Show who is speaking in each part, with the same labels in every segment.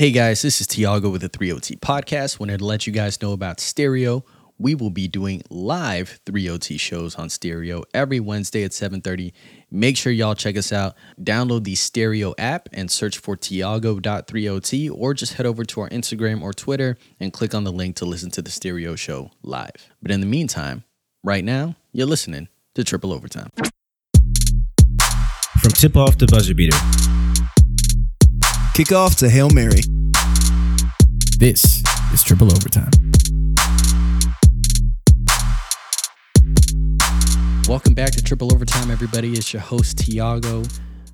Speaker 1: Hey guys, this is Tiago with the 3OT podcast. Wanted to let you guys know about Stereo. We will be doing live 3OT shows on Stereo every Wednesday at 7:30. Make sure y'all check us out. Download the Stereo app and search for Tiago.3OT or just head over to our Instagram or Twitter and click on the link to listen to the Stereo show live. But in the meantime, right now, you're listening to Triple Overtime.
Speaker 2: From tip off to buzzer beater.
Speaker 3: Kickoff to Hail Mary.
Speaker 4: This is Triple Overtime.
Speaker 1: Welcome back to Triple Overtime, everybody. It's your host, Tiago.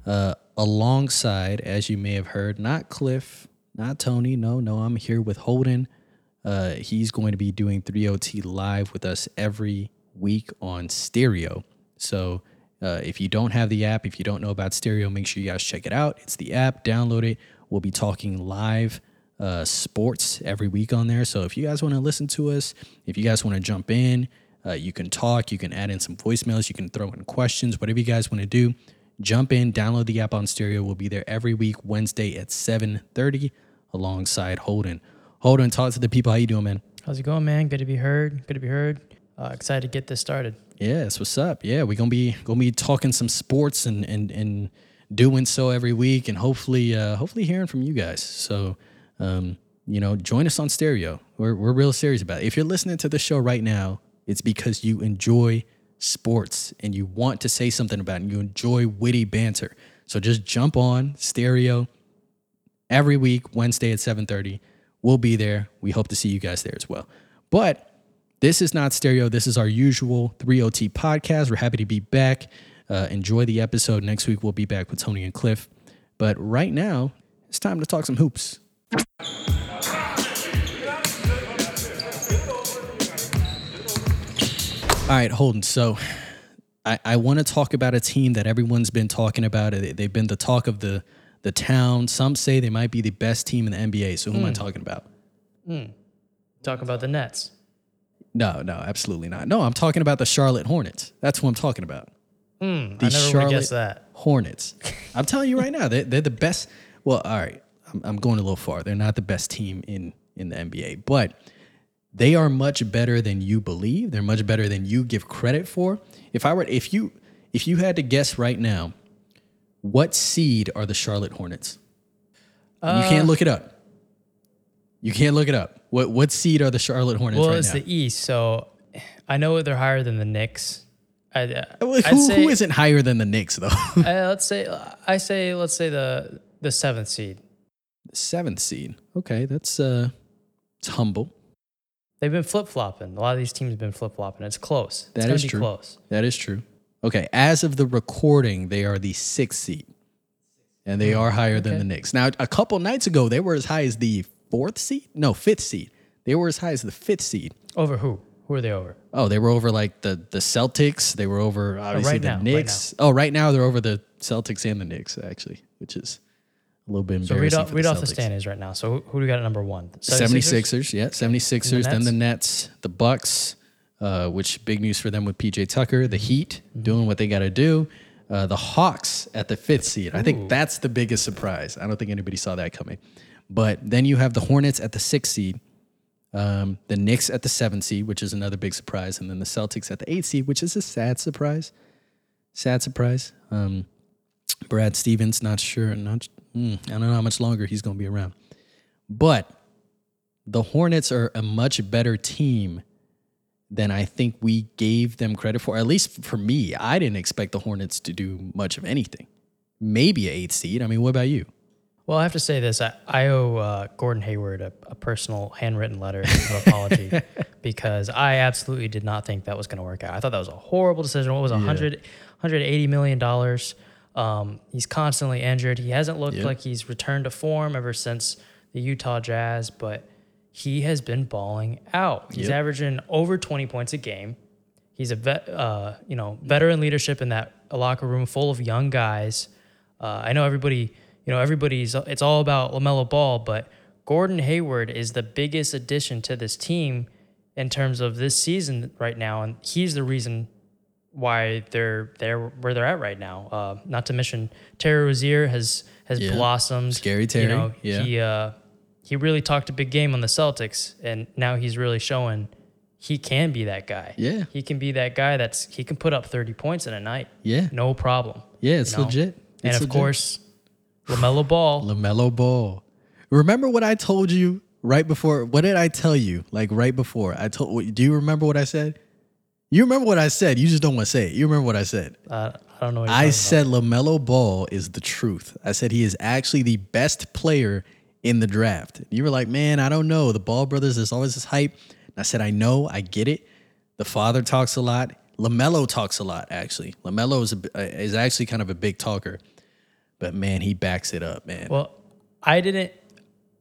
Speaker 1: Uh, alongside, as you may have heard, not Cliff, not Tony. No, no, I'm here with Holden. Uh, he's going to be doing 3OT live with us every week on stereo. So uh, if you don't have the app, if you don't know about stereo, make sure you guys check it out. It's the app, download it. We'll be talking live uh, sports every week on there. So if you guys want to listen to us, if you guys want to jump in, uh, you can talk, you can add in some voicemails, you can throw in questions, whatever you guys want to do. Jump in, download the app on stereo. We'll be there every week, Wednesday at 7:30, alongside Holden. Holden, talk to the people. How you doing, man?
Speaker 5: How's it going, man? Good to be heard. Good to be heard. Uh, excited to get this started.
Speaker 1: Yes, what's up. Yeah, we're gonna be gonna be talking some sports and and and doing so every week, and hopefully uh, hopefully hearing from you guys. So, um, you know, join us on stereo. We're we're real serious about it. If you're listening to the show right now, it's because you enjoy sports and you want to say something about it. And you enjoy witty banter. So just jump on stereo every week, Wednesday at 7:30. We'll be there. We hope to see you guys there as well. But this is not stereo. This is our usual 3OT podcast. We're happy to be back. Uh, enjoy the episode. Next week, we'll be back with Tony and Cliff. But right now, it's time to talk some hoops. All right, Holden. So I, I want to talk about a team that everyone's been talking about. They- They've been the talk of the, the town. Some say they might be the best team in the NBA. So who am I talking about?
Speaker 5: Talk about the Nets.
Speaker 1: No, no, absolutely not. No, I'm talking about the Charlotte Hornets. That's what I'm talking about.
Speaker 5: Hmm,
Speaker 1: The
Speaker 5: I never
Speaker 1: Charlotte
Speaker 5: guessed that.
Speaker 1: Hornets. I'm telling you right now, they're, they're the best. Well, all right, I'm, I'm going a little far. They're not the best team in in the NBA, but they are much better than you believe. They're much better than you give credit for. If I were, if you, if you had to guess right now, what seed are the Charlotte Hornets? And you can't look it up. You can't look it up. What what seed are the Charlotte Hornets
Speaker 5: Well,
Speaker 1: right
Speaker 5: it's
Speaker 1: now?
Speaker 5: the East, so I know they're higher than the Knicks. I, I'd
Speaker 1: who,
Speaker 5: say,
Speaker 1: who isn't higher than the Knicks though?
Speaker 5: Uh, let's say I say let's say the the seventh seed.
Speaker 1: Seventh seed. Okay, that's uh, it's humble.
Speaker 5: They've been flip flopping. A lot of these teams have been flip flopping. It's close. It's
Speaker 1: That
Speaker 5: be
Speaker 1: true.
Speaker 5: close.
Speaker 1: That is true. Okay, as of the recording, they are the sixth seed, and they are higher than the Knicks. Now, a couple nights ago, they were as high as the fourth seed. No, fifth seed. They were as high as the fifth seed.
Speaker 5: Over who? Who are they over?
Speaker 1: Oh, they were over like the the Celtics. They were over obviously
Speaker 5: right
Speaker 1: the
Speaker 5: now, right
Speaker 1: Knicks. Oh, right now they're over the Celtics and the Knicks actually, which is a little bit
Speaker 5: So
Speaker 1: embarrassing.
Speaker 5: read off, read
Speaker 1: the
Speaker 5: off the standings right now. So who, do we got at number one?
Speaker 1: 76ers, yeah, 76ers, then the Nets, the Bucks, uh, which big news for them with PJ Tucker, the Heat doing what they got to do, uh, the Hawks at the fifth seed. I think that's the biggest surprise. I don't think anybody saw that coming. But then you have the Hornets at the sixth seed, um, the Knicks at the seventh seed, which is another big surprise, and then the Celtics at the eighth seed, which is a sad surprise. Sad surprise. Um, Brad Stevens, not sure, not mm, I don't know how much longer he's going to be around, but the Hornets are a much better team than I think we gave them credit for. At least for me, I didn't expect the Hornets to do much of anything. Maybe a eighth seed. I mean, what about you?
Speaker 5: Well, I have to say this. I, I owe uh, Gordon Hayward a, a personal handwritten letter of apology because I absolutely did not think that was going to work out. I thought that was a horrible decision. What was it, 100, 180 million dollars? Um, he's constantly injured. He hasn't looked
Speaker 1: Yep.
Speaker 5: like he's returned to form ever since the Utah Jazz, but he has been balling out. He's
Speaker 1: Yep.
Speaker 5: averaging over 20 points a game. He's a vet, uh, you know, veteran leadership in that locker room full of young guys. Uh, I know everybody, you know, everybody's. It's all about Lamelo Ball, but Gordon Hayward is the biggest addition to this team in terms of this season right now, and he's the reason why they're they're where they're at right now. Uh, not to mention Terry Rozier has has
Speaker 1: Yeah.
Speaker 5: blossomed.
Speaker 1: Scary Terry,
Speaker 5: You know,
Speaker 1: yeah.
Speaker 5: he uh, he really talked a big game on the Celtics, and now he's really showing he can be that guy.
Speaker 1: Yeah.
Speaker 5: he can be that guy that's he can put up thirty points in a night.
Speaker 1: Yeah.
Speaker 5: no problem.
Speaker 1: Yeah, it's
Speaker 5: you know?
Speaker 1: legit.
Speaker 5: and of
Speaker 1: legit.
Speaker 5: course, Lamelo Ball.
Speaker 1: LaMelo Ball. Remember what I told you right before? What did I tell you? Like right before I told. Do you remember what I said? You remember what I said. You just don't want to say it. You remember what I said.
Speaker 5: Uh, I don't know.
Speaker 1: I said LaMelo Ball is the truth. I said he is actually the best player in the draft. You were like, man, I don't know. The Ball brothers, there's always this hype. And I said, I know, I get it. The father talks a lot. LaMelo talks a lot, actually. LaMelo is, a, is actually kind of a big talker. But man, he backs it up, man.
Speaker 5: Well, I didn't.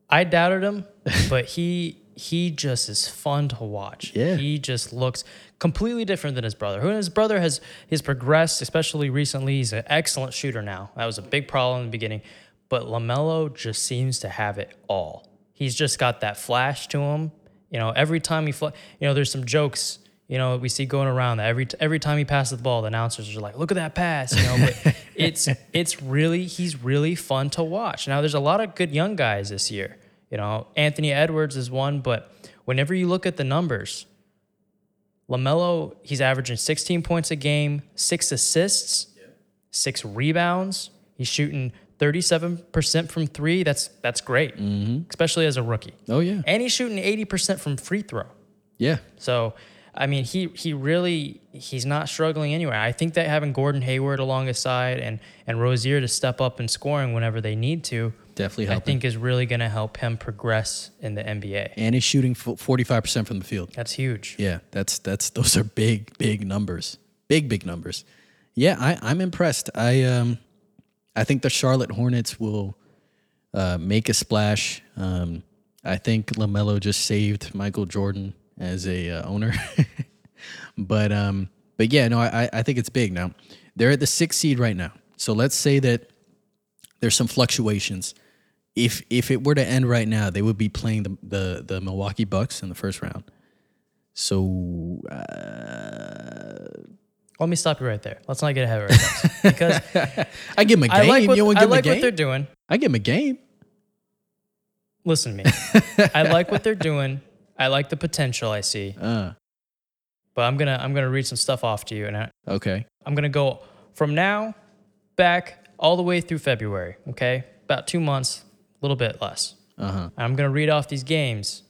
Speaker 5: I doubted him, but he he just is fun to watch.
Speaker 1: Yeah.
Speaker 5: he just looks completely different than his brother. Who his brother has he's progressed, especially recently. He's an excellent shooter now. That was a big problem in the beginning, but Lamelo just seems to have it all. He's just got that flash to him. You know, every time he, fl- you know, there's some jokes. You know, we see going around that every every time he passes the ball, the announcers are like, "Look at that pass!" You know, but it's it's really he's really fun to watch. Now, there's a lot of good young guys this year. You know, Anthony Edwards is one, but whenever you look at the numbers, Lamelo he's averaging 16 points a game, six assists, six rebounds. He's shooting 37% from three. That's that's great, mm-hmm. especially as a rookie.
Speaker 1: oh, yeah.
Speaker 5: And he's shooting 80% from free throw.
Speaker 1: Yeah.
Speaker 5: So, I mean, he he really he's not struggling anywhere. I think that having Gordon Hayward along his side and and Rozier to step up in scoring whenever they need to,
Speaker 1: Definitely
Speaker 5: I think is really going to help him progress in the NBA.
Speaker 1: and he's shooting 45% from the field.
Speaker 5: That's huge.
Speaker 1: Yeah, that's that's those are big big numbers. Big big numbers. Yeah, I I'm impressed. I um I think the Charlotte Hornets will uh, make a splash. Um I think LaMelo just saved Michael Jordan as a uh, owner. but um but yeah, no, I I think it's big now. They're at the 6th seed right now. So let's say that there's some fluctuations. If if it were to end right now, they would be playing the the, the Milwaukee Bucks in the first round. So uh,
Speaker 5: Let me stop you right there. Let's not get ahead of ourselves because
Speaker 1: I give them a game.
Speaker 5: like what,
Speaker 1: you want
Speaker 5: I like what they're doing.
Speaker 1: I give them a game.
Speaker 5: Listen to me. I like what they're doing. I like the potential I see.
Speaker 1: Uh,
Speaker 5: But I'm gonna I'm gonna read some stuff off to you, and I,
Speaker 1: okay.
Speaker 5: I'm gonna go from now back all the way through February. Okay, about two months, a little bit less.
Speaker 1: Uh huh.
Speaker 5: I'm gonna read off these games.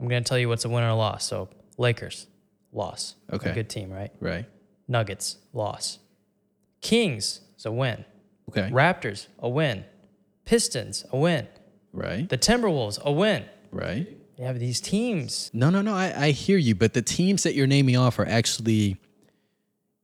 Speaker 5: I'm gonna tell you what's a win or a loss. So Lakers, loss.
Speaker 1: Okay.
Speaker 5: A good team, right?
Speaker 1: Right.
Speaker 5: Nuggets, loss. Kings is a win.
Speaker 1: Okay.
Speaker 5: Raptors, a win. Pistons, a win.
Speaker 1: Right.
Speaker 5: The Timberwolves, a win.
Speaker 1: Right.
Speaker 5: You have these teams.
Speaker 1: No, no, no. I, I hear you, but the teams that you're naming off are actually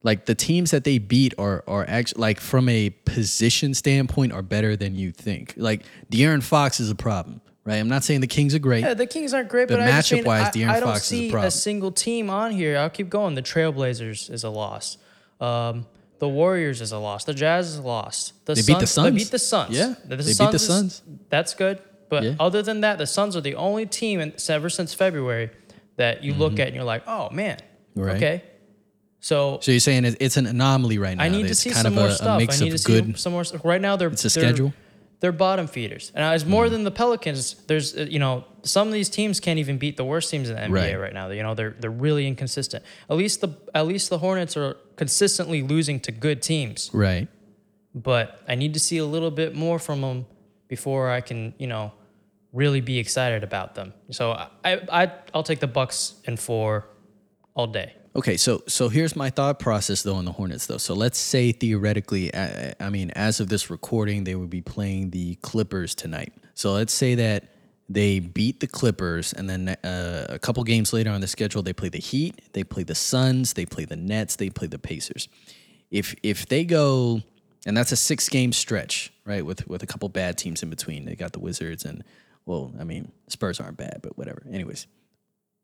Speaker 1: like the teams that they beat are are actually like from a position standpoint are better than you think. Like De'Aaron Fox is a problem, right? I'm not saying the Kings are great.
Speaker 5: Yeah, the Kings aren't great,
Speaker 1: But
Speaker 5: but, I'm just saying,
Speaker 1: matchup-wise,
Speaker 5: I,
Speaker 1: De'Aaron
Speaker 5: I don't
Speaker 1: Fox is a
Speaker 5: see
Speaker 1: problem.
Speaker 5: a single team on here. I'll keep going. The Trailblazers is a loss. Um, the Warriors is a loss. The Jazz is a loss. The
Speaker 1: They beat the
Speaker 5: Suns- They beat the Suns.
Speaker 1: Yeah,
Speaker 5: the,
Speaker 1: they beat the
Speaker 5: is-
Speaker 1: Suns.
Speaker 5: That's good. But
Speaker 1: Yeah.
Speaker 5: other than that, the Suns are the only team in, ever since February that you look at and you're like, oh man,
Speaker 1: Mm-hmm. Right.
Speaker 5: okay. So
Speaker 1: So you're saying it's, an anomaly right now.
Speaker 5: I need to see some more
Speaker 1: a,
Speaker 5: stuff. I need to see some more stuff. Right now, they're
Speaker 1: It's a
Speaker 5: they're-
Speaker 1: schedule? Mm.
Speaker 5: They're bottom feeders, and it's more than the Pelicans. There's uh, you know some of these teams can't even beat the worst teams in the NBA
Speaker 1: Right.
Speaker 5: right, now. You know they're they're really inconsistent. At least the at least the Hornets are consistently losing to good teams.
Speaker 1: Right.
Speaker 5: But I need to see a little bit more from them before I can you know really be excited about them. So I I I'll take the Bucks in four all day.
Speaker 1: Okay, so so here's my thought process though on the Hornets though. So let's say theoretically, I, I mean, as of this recording, they would be playing the Clippers tonight. So let's say that they beat the Clippers, and then uh, a couple games later on the schedule, they play the Heat, they play the Suns, they play the Nets, they play the Pacers. If if they go, and that's a six game stretch, right? With with a couple bad teams in between. They got the Wizards and well, I mean, Spurs aren't bad, but whatever. Anyways,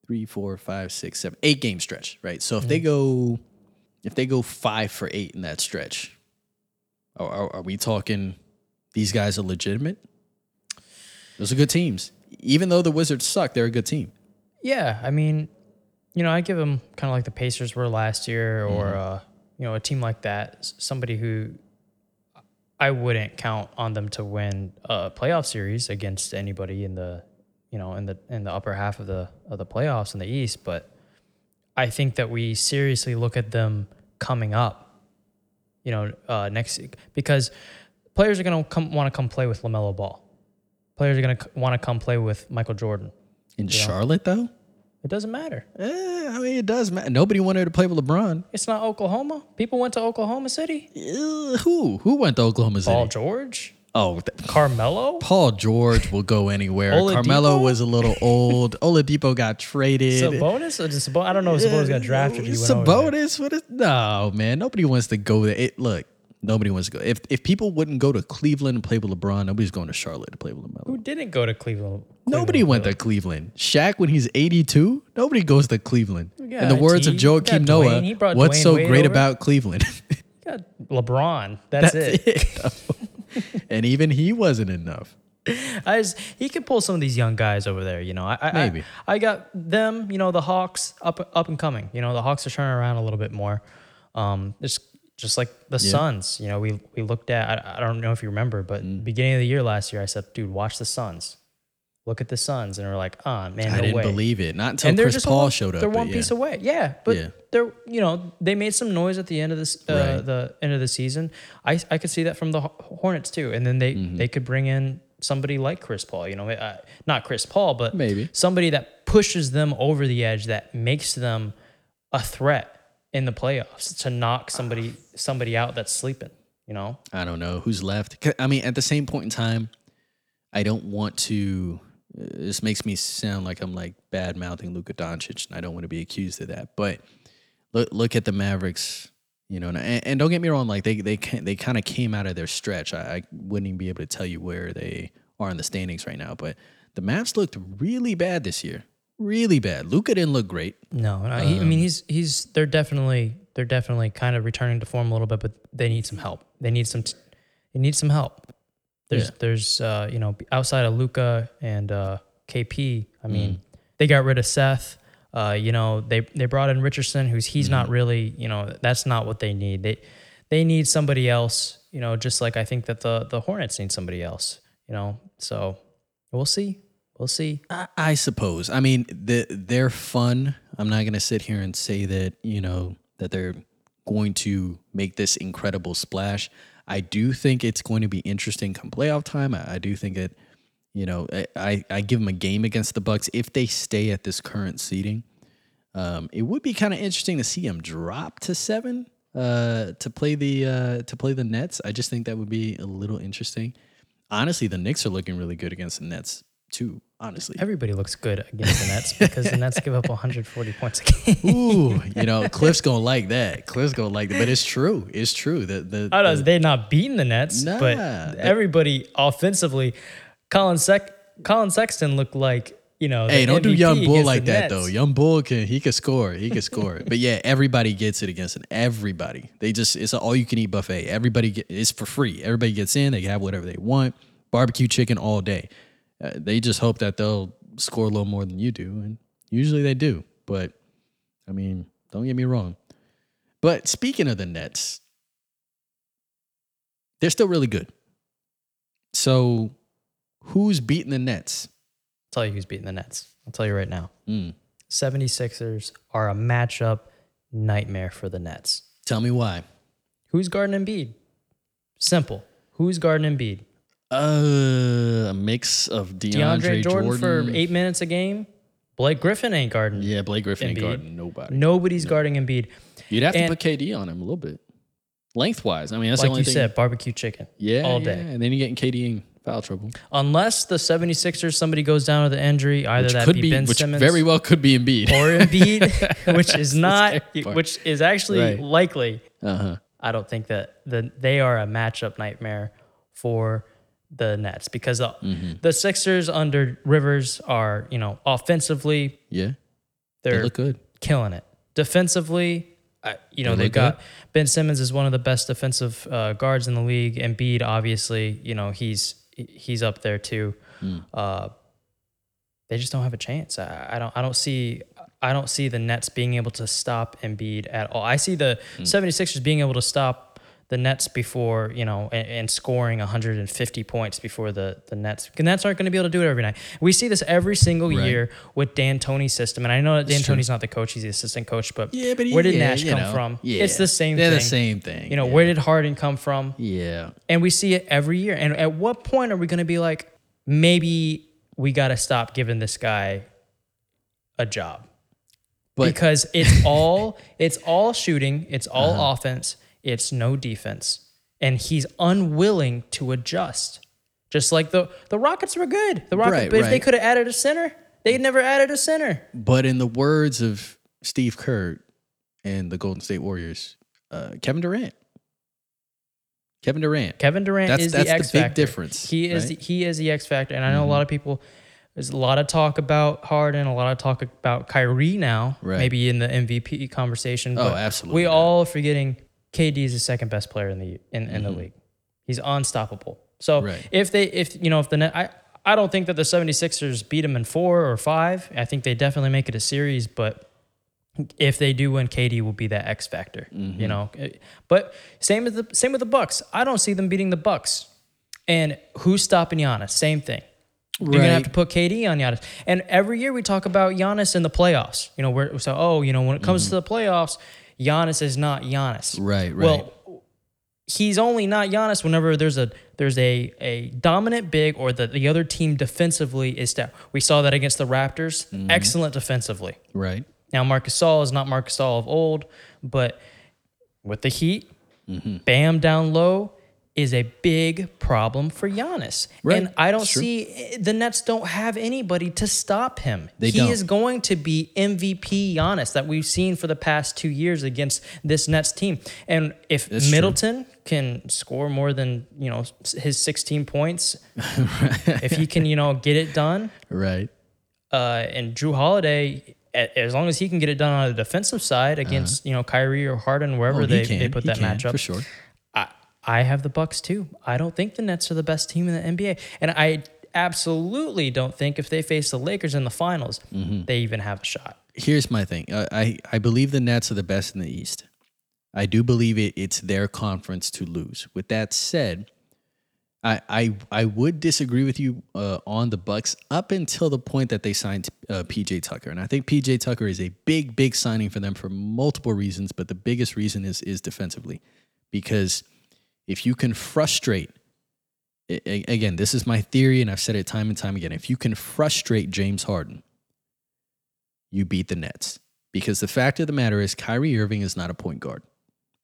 Speaker 1: three, four, five, six, seven, eight game stretch, right? So if they go, if they go five for eight in that stretch, are, are, are we talking these guys are legitimate? Those are good teams. Even though the Wizards suck, they're a good team.
Speaker 5: Yeah, I mean, you know, I give them kind of like the Pacers were last year, or
Speaker 1: Mm-hmm.
Speaker 5: uh, you know, a team like that, somebody who I wouldn't count on them to win a playoff series against anybody in the you know, in the in the upper half of the of the playoffs in the East, but I think that we seriously look at them coming up, you know, uh, next because players are going to come want to come play with Lamelo Ball. Players are going to want to come play with Michael Jordan.
Speaker 1: In Charlotte, though,
Speaker 5: It doesn't matter.
Speaker 1: eh, I mean, it does matter. Nobody wanted to play with LeBron.
Speaker 5: It's not Oklahoma. People went to Oklahoma City.
Speaker 1: Uh, who? Who went to Oklahoma City?
Speaker 5: Paul George,
Speaker 1: oh, th-
Speaker 5: Carmelo.
Speaker 1: Paul George will go anywhere. Carmelo was a little old. Oladipo got traded.
Speaker 5: Sabonis or Sabonis? I don't know if Sabonis got drafted. He went over there.
Speaker 1: Sabonis? What is? No, man. Nobody wants to go there. It, look, nobody wants to go. If if people wouldn't go to Cleveland and play with LeBron, nobody's going to Charlotte to play with LeBron.
Speaker 5: Who didn't go to Cleveland?
Speaker 1: Nobody went to Cleveland. Shaq, when he's 82, nobody goes to Cleveland. In the words of Joakim
Speaker 5: Dwayne.
Speaker 1: Noah, what's
Speaker 5: Dwayne
Speaker 1: so
Speaker 5: Wade
Speaker 1: great
Speaker 5: over.
Speaker 1: about Cleveland?
Speaker 5: Got LeBron. That's, it.
Speaker 1: and even he wasn't enough.
Speaker 5: I just, he could pull some of these young guys over there. You know, I, I
Speaker 1: Maybe.
Speaker 5: I, I got them. You know, the Hawks up up and coming. You know, the Hawks are turning around a little bit more. Um, just like the Suns. You know, we we looked at. I, I don't know if you remember, but
Speaker 1: Mm.
Speaker 5: beginning of the year last year, I said, "Dude, watch the Suns. Look at the Suns," and we're like, "Ah, man, no
Speaker 1: I didn't
Speaker 5: way."
Speaker 1: believe it. Not until Chris
Speaker 5: just
Speaker 1: Paul
Speaker 5: one,
Speaker 1: showed up.
Speaker 5: They're one
Speaker 1: yeah.
Speaker 5: piece away. Yeah, but
Speaker 1: Yeah.
Speaker 5: they're you know they made some noise at the end of this uh,
Speaker 1: Right.
Speaker 5: the end of the season. I I could see that from the Hornets too, and then they
Speaker 1: Mm-hmm.
Speaker 5: they could bring in somebody like Chris Paul. You know, uh, not Chris Paul, but
Speaker 1: Maybe.
Speaker 5: somebody that pushes them over the edge, that makes them a threat in the playoffs to knock somebody somebody out that's sleeping. You know,
Speaker 1: I don't know who's left. I mean, at the same point in time, I don't want to. uh, This makes me sound like I'm like bad mouthing Luka Doncic, and I don't want to be accused of that. But look, look at the Mavericks. You know, and, and don't get me wrong. Like they they they kind of came out of their stretch. I, I wouldn't even be able to tell you where they are in the standings right now. But the Mavs looked really bad this year. Really bad. Luka didn't look great.
Speaker 5: no, no he, I
Speaker 1: Um,
Speaker 5: mean he's he's they're definitely they're definitely kind of returning to form a little bit, but they need some help. They need some they need some help. There's
Speaker 1: Yeah.
Speaker 5: there's uh, you know outside of Luka and uh, KP. I mean,
Speaker 1: Mm.
Speaker 5: they got rid of Seth. Uh, you know they they brought in Richardson, who's he's not
Speaker 1: Mm-hmm.
Speaker 5: really you know that's not what they need. They they need somebody else. You know, just like I think that the the Hornets need somebody else. You know, so we'll see. We'll see.
Speaker 1: I, I suppose. I mean, the, they're fun. I'm not going to sit here and say that, you know, that they're going to make this incredible splash. I do think it's going to be interesting come playoff time. I, I do think it, you know, I, I, give them a game against the Bucks if they stay at this current seating. Um, it would be kind of interesting to see them drop to seven uh, to play the uh, to play the Nets. I just think that would be a little interesting. Honestly, the Knicks are looking really good against the Nets too. Honestly,
Speaker 5: Everybody looks good against the Nets because the Nets give up 140 points a game.
Speaker 1: Ooh, you know, Cliff's gonna like that. Cliff's gonna like that, but it's true. It's true that the,
Speaker 5: I know,
Speaker 1: the-
Speaker 5: they're not beating the Nets,
Speaker 1: Nah,
Speaker 5: but everybody offensively, Collin Sec, Collin Sexton looked like you know.
Speaker 1: hey, don't do young bull like that
Speaker 5: Nets.
Speaker 1: though. Young bull can he can score. He can score. but yeah, everybody gets it against it. Everybody. They just it's an all you can eat buffet. Everybody get it's for free. Everybody gets in. They can have whatever they want. Barbecue chicken all day. Uh, they just hope that they'll score a little more than you do, and usually they do. But I mean, don't get me wrong. But speaking of the Nets, they're still really good. So, who's beating the Nets?
Speaker 5: I'll tell you who's beating the Nets. I'll tell you right now.
Speaker 1: Mm.
Speaker 5: 76ers are a matchup nightmare for the Nets.
Speaker 1: Tell me why.
Speaker 5: Who's guarding Embiid? Simple. Who's guarding Embiid?
Speaker 1: Uh, a mix of DeAndre,
Speaker 5: DeAndre Jordan, for eight minutes a game. Blake Griffin ain't guarding.
Speaker 1: Yeah, Blake Griffin ain't guarding nobody.
Speaker 5: Nobody's guarding Embiid.
Speaker 1: You'd have to put KD on him a little bit, lengthwise. I mean, that's the only
Speaker 5: you
Speaker 1: thing.
Speaker 5: said, barbecue chicken.
Speaker 1: yeah,
Speaker 5: all
Speaker 1: yeah,
Speaker 5: day.
Speaker 1: and then you're getting KD in foul trouble,
Speaker 5: Unless the 76ers, somebody goes down with an injury, either
Speaker 1: which
Speaker 5: that
Speaker 1: could
Speaker 5: be,
Speaker 1: be,
Speaker 5: Ben
Speaker 1: which
Speaker 5: Simmons
Speaker 1: very well could be Embiid.
Speaker 5: or Embiid, which is not, which is actually
Speaker 1: Right.
Speaker 5: likely.
Speaker 1: Uh huh.
Speaker 5: I don't think that the they are a matchup nightmare for the Nets because the,
Speaker 1: Mm-hmm.
Speaker 5: the Sixers under Rivers are, you know, offensively
Speaker 1: Yeah, they
Speaker 5: they're
Speaker 1: look good.
Speaker 5: killing it. Defensively, uh, you know,
Speaker 1: They
Speaker 5: they've
Speaker 1: look
Speaker 5: got Ben Simmons is one of the best defensive uh, guards in the league. and Embiid, obviously, you know, he's he's up there too.
Speaker 1: Hmm.
Speaker 5: Uh, they just don't have a chance. I, I don't I don't see I don't see the Nets being able to stop Embiid at all. I see the
Speaker 1: Hmm.
Speaker 5: 76ers being able to stop the Nets before you know and, and scoring 150 points before the the Nets. The Nets aren't going to be able to do it every night. We see this every single
Speaker 1: Right.
Speaker 5: year with D'Antoni's system, and I know that D'Antoni's not the coach; he's the assistant coach. But
Speaker 1: Yeah, but he-
Speaker 5: where did
Speaker 1: yeah,
Speaker 5: Nash come
Speaker 1: know,
Speaker 5: from?
Speaker 1: Yeah,
Speaker 5: It's the same.
Speaker 1: They're
Speaker 5: thing.
Speaker 1: the same thing.
Speaker 5: You know,
Speaker 1: yeah.
Speaker 5: where did Harden come from?
Speaker 1: Yeah.
Speaker 5: And we see it every year. And at what point are we going to be like, maybe we got to stop giving this guy a job?
Speaker 1: But
Speaker 5: because it's all it's all shooting, it's all uh-huh. offense, it's no defense, and he's unwilling to adjust. Just like the the Rockets were good, the Rockets,
Speaker 1: Right,
Speaker 5: but if they could have added a center, they never added a center.
Speaker 1: but in the words of Steve Kerr and the Golden State Warriors, uh, Kevin Durant. Kevin Durant.
Speaker 5: Kevin Durant
Speaker 1: That's-
Speaker 5: is
Speaker 1: that's
Speaker 5: the
Speaker 1: the big
Speaker 5: factor.
Speaker 1: difference,
Speaker 5: He is
Speaker 1: right?
Speaker 5: the, he is the X factor, and I know a lot of people. There's a lot of talk about Harden, a lot of talk about Kyrie now,
Speaker 1: Right.
Speaker 5: maybe in the MVP conversation.
Speaker 1: Oh, absolutely
Speaker 5: We all forgetting KD is the second best player in the in, in the league. He's unstoppable. So
Speaker 1: Mm-hmm. Right.
Speaker 5: if they if you know if the net I I don't think that the 76ers beat them in 4 or 5. I think they definitely make it a series, but if they do win, KD will be that X factor.
Speaker 1: Mm-hmm.
Speaker 5: You know, but same with the same with the Bucks. I don't see them beating the Bucks. And who's stopping Giannis? Same thing. You're gonna have to put KD on Giannis. And every year we talk about Giannis in the playoffs. You know, we're so oh, you know, when it comes to the playoffs, Giannis is not Giannis.
Speaker 1: Right, right.
Speaker 5: Well, he's only not Giannis whenever there's a there's a a dominant big or the, the other team defensively is down. We saw that against the Raptors.
Speaker 1: Mm-hmm.
Speaker 5: Excellent defensively.
Speaker 1: Right.
Speaker 5: Now Marc Gasol is not Marc Gasol of old, but with the Heat,
Speaker 1: Mm-hmm.
Speaker 5: Bam down low is a big problem for Giannis.
Speaker 1: Right.
Speaker 5: And I don't see the Nets don't have anybody to stop him.
Speaker 1: They
Speaker 5: he
Speaker 1: don't.
Speaker 5: is going to be MVP Giannis that we've seen for the past two years against this Nets team. And if
Speaker 1: That's true.
Speaker 5: Middleton can score more than you know his 16 points, if he can you know get it done,
Speaker 1: Right.
Speaker 5: uh, and Jrue Holiday, as long as he can get it done on the defensive side against you know Kyrie or Harden wherever
Speaker 1: Uh-huh. Oh,
Speaker 5: they,
Speaker 1: can.
Speaker 5: they put
Speaker 1: He
Speaker 5: that matchup
Speaker 1: for sure.
Speaker 5: I, I have the Bucks too. I don't think the Nets are the best team in the NBA, and I absolutely don't think if they face the Lakers in the finals,
Speaker 1: Mm-hmm.
Speaker 5: they even have a shot.
Speaker 1: Here's my thing. Uh, I I believe the Nets are the best in the East. I do believe it. It's their conference to lose. With that said, I I I would disagree with you uh, on the Bucks up until the point that they signed uh, PJ Tucker, and I think PJ Tucker is a big big signing for them for multiple reasons. But the biggest reason is is defensively, because if you can frustrate again, this is my theory, and I've said it time and time again. If you can frustrate James Harden, you beat the Nets. Because the fact of the matter is, Kyrie Irving is not a point guard.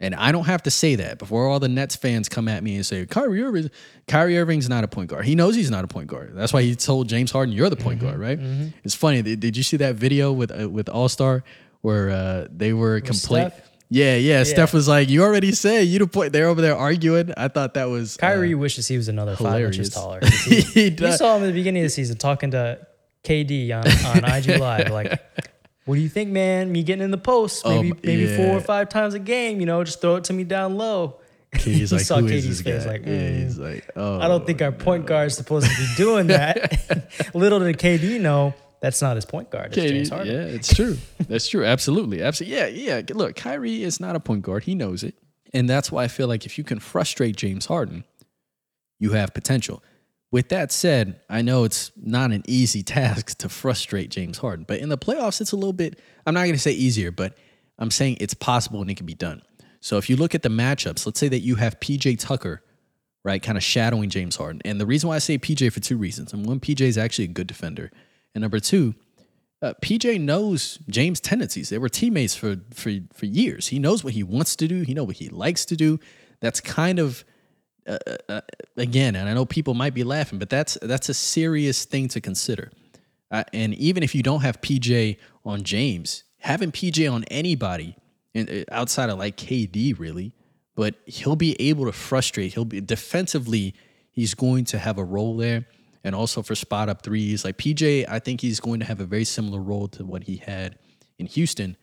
Speaker 1: And I don't have to say that before all the Nets fans come at me and say, Kyrie Irving, Kyrie Irving's not a point guard. He knows he's not a point guard. That's why he told James Harden, "You're the point guard, right?" It's funny. Did, you see that video with uh, with All Star where uh, they were complete?
Speaker 5: Steph?
Speaker 1: Yeah, yeah, Steph was like, "You already said you the point." They're over there arguing. I thought that was uh,
Speaker 5: Kyrie wishes he was another five inches
Speaker 1: hilarious.
Speaker 5: taller. he-
Speaker 1: he
Speaker 5: you saw him at the beginning of the season talking to KD on, on IG Live, like, "What do you think, man? Me getting in the post, maybe
Speaker 1: Um,
Speaker 5: maybe four or five times a game. You know, just throw it to me down low."
Speaker 1: He's
Speaker 5: He
Speaker 1: like,
Speaker 5: saw
Speaker 1: "Who is
Speaker 5: KD's face,
Speaker 1: guy?"
Speaker 5: like,
Speaker 1: yeah,
Speaker 5: "Mm,
Speaker 1: he's like, "Oh,
Speaker 5: I don't think our point guard is supposed to be doing that. Little did KD know that's not his point guard. It's James Harden.
Speaker 1: yeah, it's true. That's true. Absolutely. Absolutely. Yeah, yeah. Look, Kyrie is not a point guard. He knows it. And that's why I feel like if you can frustrate James Harden, you have potential. With that said, I know it's not an easy task to frustrate James Harden, but in the playoffs, it's a little bit, I'm not going to say easier, but I'm saying it's possible and it can be done. So if you look at the matchups, let's say that you have PJ Tucker, right, kind of shadowing James Harden. And the reason why I say PJ for two reasons. And one, PJ is actually a good defender. And number two, uh, PJ knows James' tendencies. They were teammates for for for years. He knows what he wants to do. He knows what he likes to do. That's kind of uh, uh, again, and I know people might be laughing, but that's that's a serious thing to consider. Uh, and even if you don't have PJ on James, having PJ on anybody and uh, outside of like KD, really, but he'll be able to frustrate. He'll be defensively. He's going to have a role there, and also for spot up threes. Like PJ, I think he's going to have a very similar role to what he had in Houston,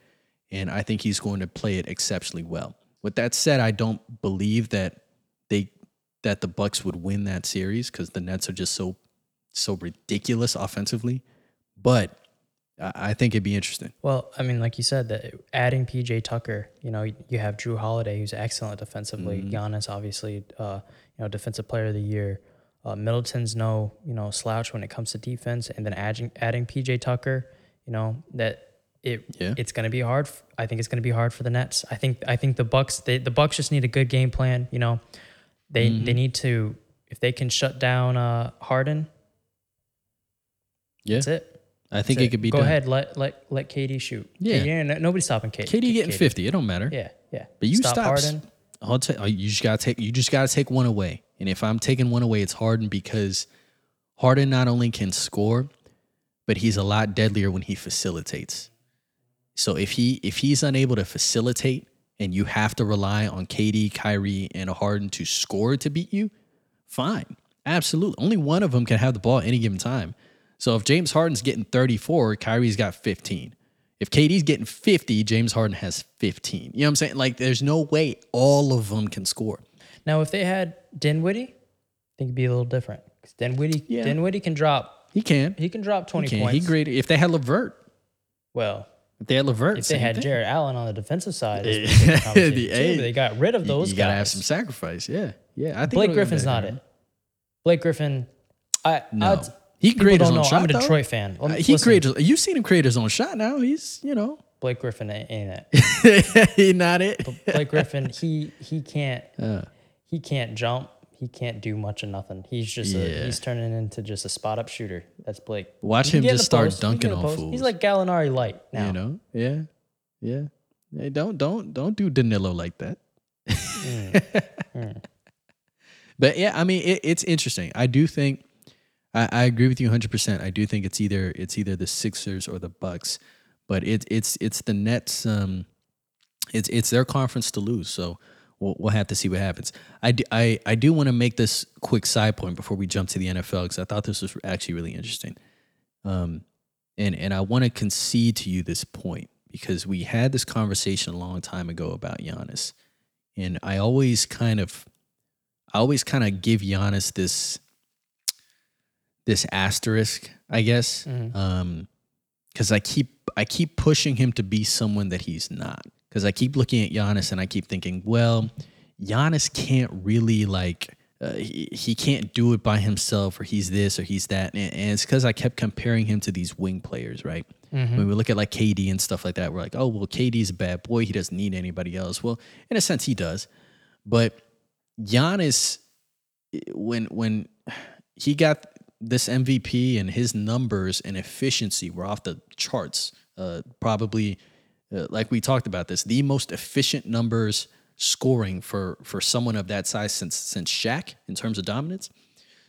Speaker 1: and I think he's going to play it exceptionally well. With that said, I don't believe that they that the Bucks would win that series because the Nets are just so so ridiculous offensively. But I, think it'd be interesting.
Speaker 5: Well, I mean, like you said, that adding PJ Tucker, you know, you have Jrue Holiday, who's excellent defensively.
Speaker 1: Mm-hmm.
Speaker 5: Giannis, obviously, uh, you know, defensive player of the year. Uh, Middleton's no, you know, slouch when it comes to defense, and then adding adding PJ Tucker, you know, that it
Speaker 1: Yeah.
Speaker 5: it's going to be hard. I think it's going to be hard for the Nets. I think I think the Bucks they, the Bucks just need a good game plan. You know, they
Speaker 1: Mm-hmm.
Speaker 5: they need to if they can shut down uh, Harden,
Speaker 1: Yeah,
Speaker 5: that's it.
Speaker 1: I think
Speaker 5: That's
Speaker 1: it could be
Speaker 5: Go
Speaker 1: done.
Speaker 5: ahead, let let let KD shoot.
Speaker 1: Yeah.
Speaker 5: KD, no- nobody's stopping KD.
Speaker 1: KD getting fifty, it don't matter.
Speaker 5: Yeah, yeah.
Speaker 1: But you
Speaker 5: stop
Speaker 1: stop.
Speaker 5: Harden.
Speaker 1: I'll take. You just gotta take. You just gotta take one away. And if I'm taking one away, it's Harden because Harden not only can score, but he's a lot deadlier when he facilitates. So if he if he's unable to facilitate, and you have to rely on KD, Kyrie, and Harden to score to beat you, fine, absolutely. Only one of them can have the ball at any given time. So if James Harden's getting 34, Kyrie's got 15. If KD's getting 50, James Harden has 15. You know what I'm saying? Like, there's no way all of them can score.
Speaker 5: Now, if they had Dinwiddie, I think it'd be a little different. 'Cause Dinwiddie,
Speaker 1: Yeah.
Speaker 5: Dinwiddie can drop.
Speaker 1: He can.
Speaker 5: He can drop twenty
Speaker 1: He can.
Speaker 5: points.
Speaker 1: He great. If they had Levert,
Speaker 5: Well,
Speaker 1: if they had Levert,
Speaker 5: if they
Speaker 1: same
Speaker 5: had
Speaker 1: thing.
Speaker 5: Jarrett Allen on the defensive side, it's a different conversation
Speaker 1: The-
Speaker 5: too, but they got rid of those
Speaker 1: you gotta
Speaker 5: guys.
Speaker 1: have some sacrifice. Yeah, yeah. I think
Speaker 5: Blake
Speaker 1: it'll go
Speaker 5: Griffin's not it. Blake Griffin, I
Speaker 1: No,
Speaker 5: I'd-
Speaker 1: he
Speaker 5: people
Speaker 1: created his
Speaker 5: don't
Speaker 1: own
Speaker 5: know.
Speaker 1: shot.
Speaker 5: I'm a
Speaker 1: though.
Speaker 5: Detroit fan.
Speaker 1: Uh, he
Speaker 5: listen,
Speaker 1: created. You've seen him create his own shot. Now he's, you know,
Speaker 5: Blake Griffin ain't ain't it.
Speaker 1: he not it.
Speaker 5: Blake Griffin, he he can't
Speaker 1: Uh.
Speaker 5: He can't jump. He can't do much of nothing. He's just a,
Speaker 1: Yeah.
Speaker 5: he's turning into just a spot up shooter. That's Blake.
Speaker 1: Watch
Speaker 5: He can
Speaker 1: him
Speaker 5: get in
Speaker 1: just
Speaker 5: the
Speaker 1: start
Speaker 5: post. He can
Speaker 1: dunking
Speaker 5: get in the
Speaker 1: on
Speaker 5: post.
Speaker 1: fools.
Speaker 5: He's like Gallinari light now.
Speaker 1: You know, yeah, yeah. Hey, don't don't don't do Danilo like that. But yeah, I mean, it, it's interesting. I do think I, I agree with you 100. percent I do think it's either it's either the Sixers or the Bucks, but it's it's it's the Nets. Um, it's it's their conference to lose. So we'll, we'll have to see what happens. I do, I, I do want to make this quick side point before we jump to the NFL because I thought this was actually really interesting. Um, and and I want to concede to you this point because we had this conversation a long time ago about Giannis, and I always kind of, I always kind of give Giannis this, this asterisk, I guess, um, because I keep I keep pushing him to be someone that he's not. Because I keep looking at Giannis and I keep thinking, well, Giannis can't really like uh, he, he can't do it by himself or he's this or he's that. And, and it's because i kept comparing him to these wing players right? When we look at like kd and stuff like that we're like oh well kd's a bad boy. He doesn't need anybody else. Well in a sense he does. But Giannis, when when he got this MVP and his numbers and efficiency were off the charts, uh, probably uh, like we talked about this, the most efficient numbers scoring for for someone of that size since since Shaq in terms of dominance.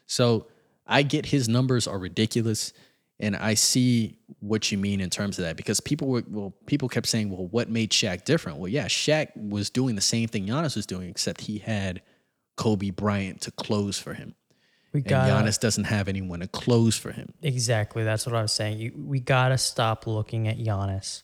Speaker 1: So I get his numbers are ridiculous, and I see what you mean in terms of that because people were well, people kept saying, well, what made Shaq different? Well, yeah, Shaq was doing the same thing Giannis was doing, except he had Kobe Bryant to close for him,
Speaker 5: We
Speaker 1: and
Speaker 5: got
Speaker 1: Giannis doesn't have anyone to close for him.
Speaker 5: exactly. That's what I was saying. You, we gotta stop looking at Giannis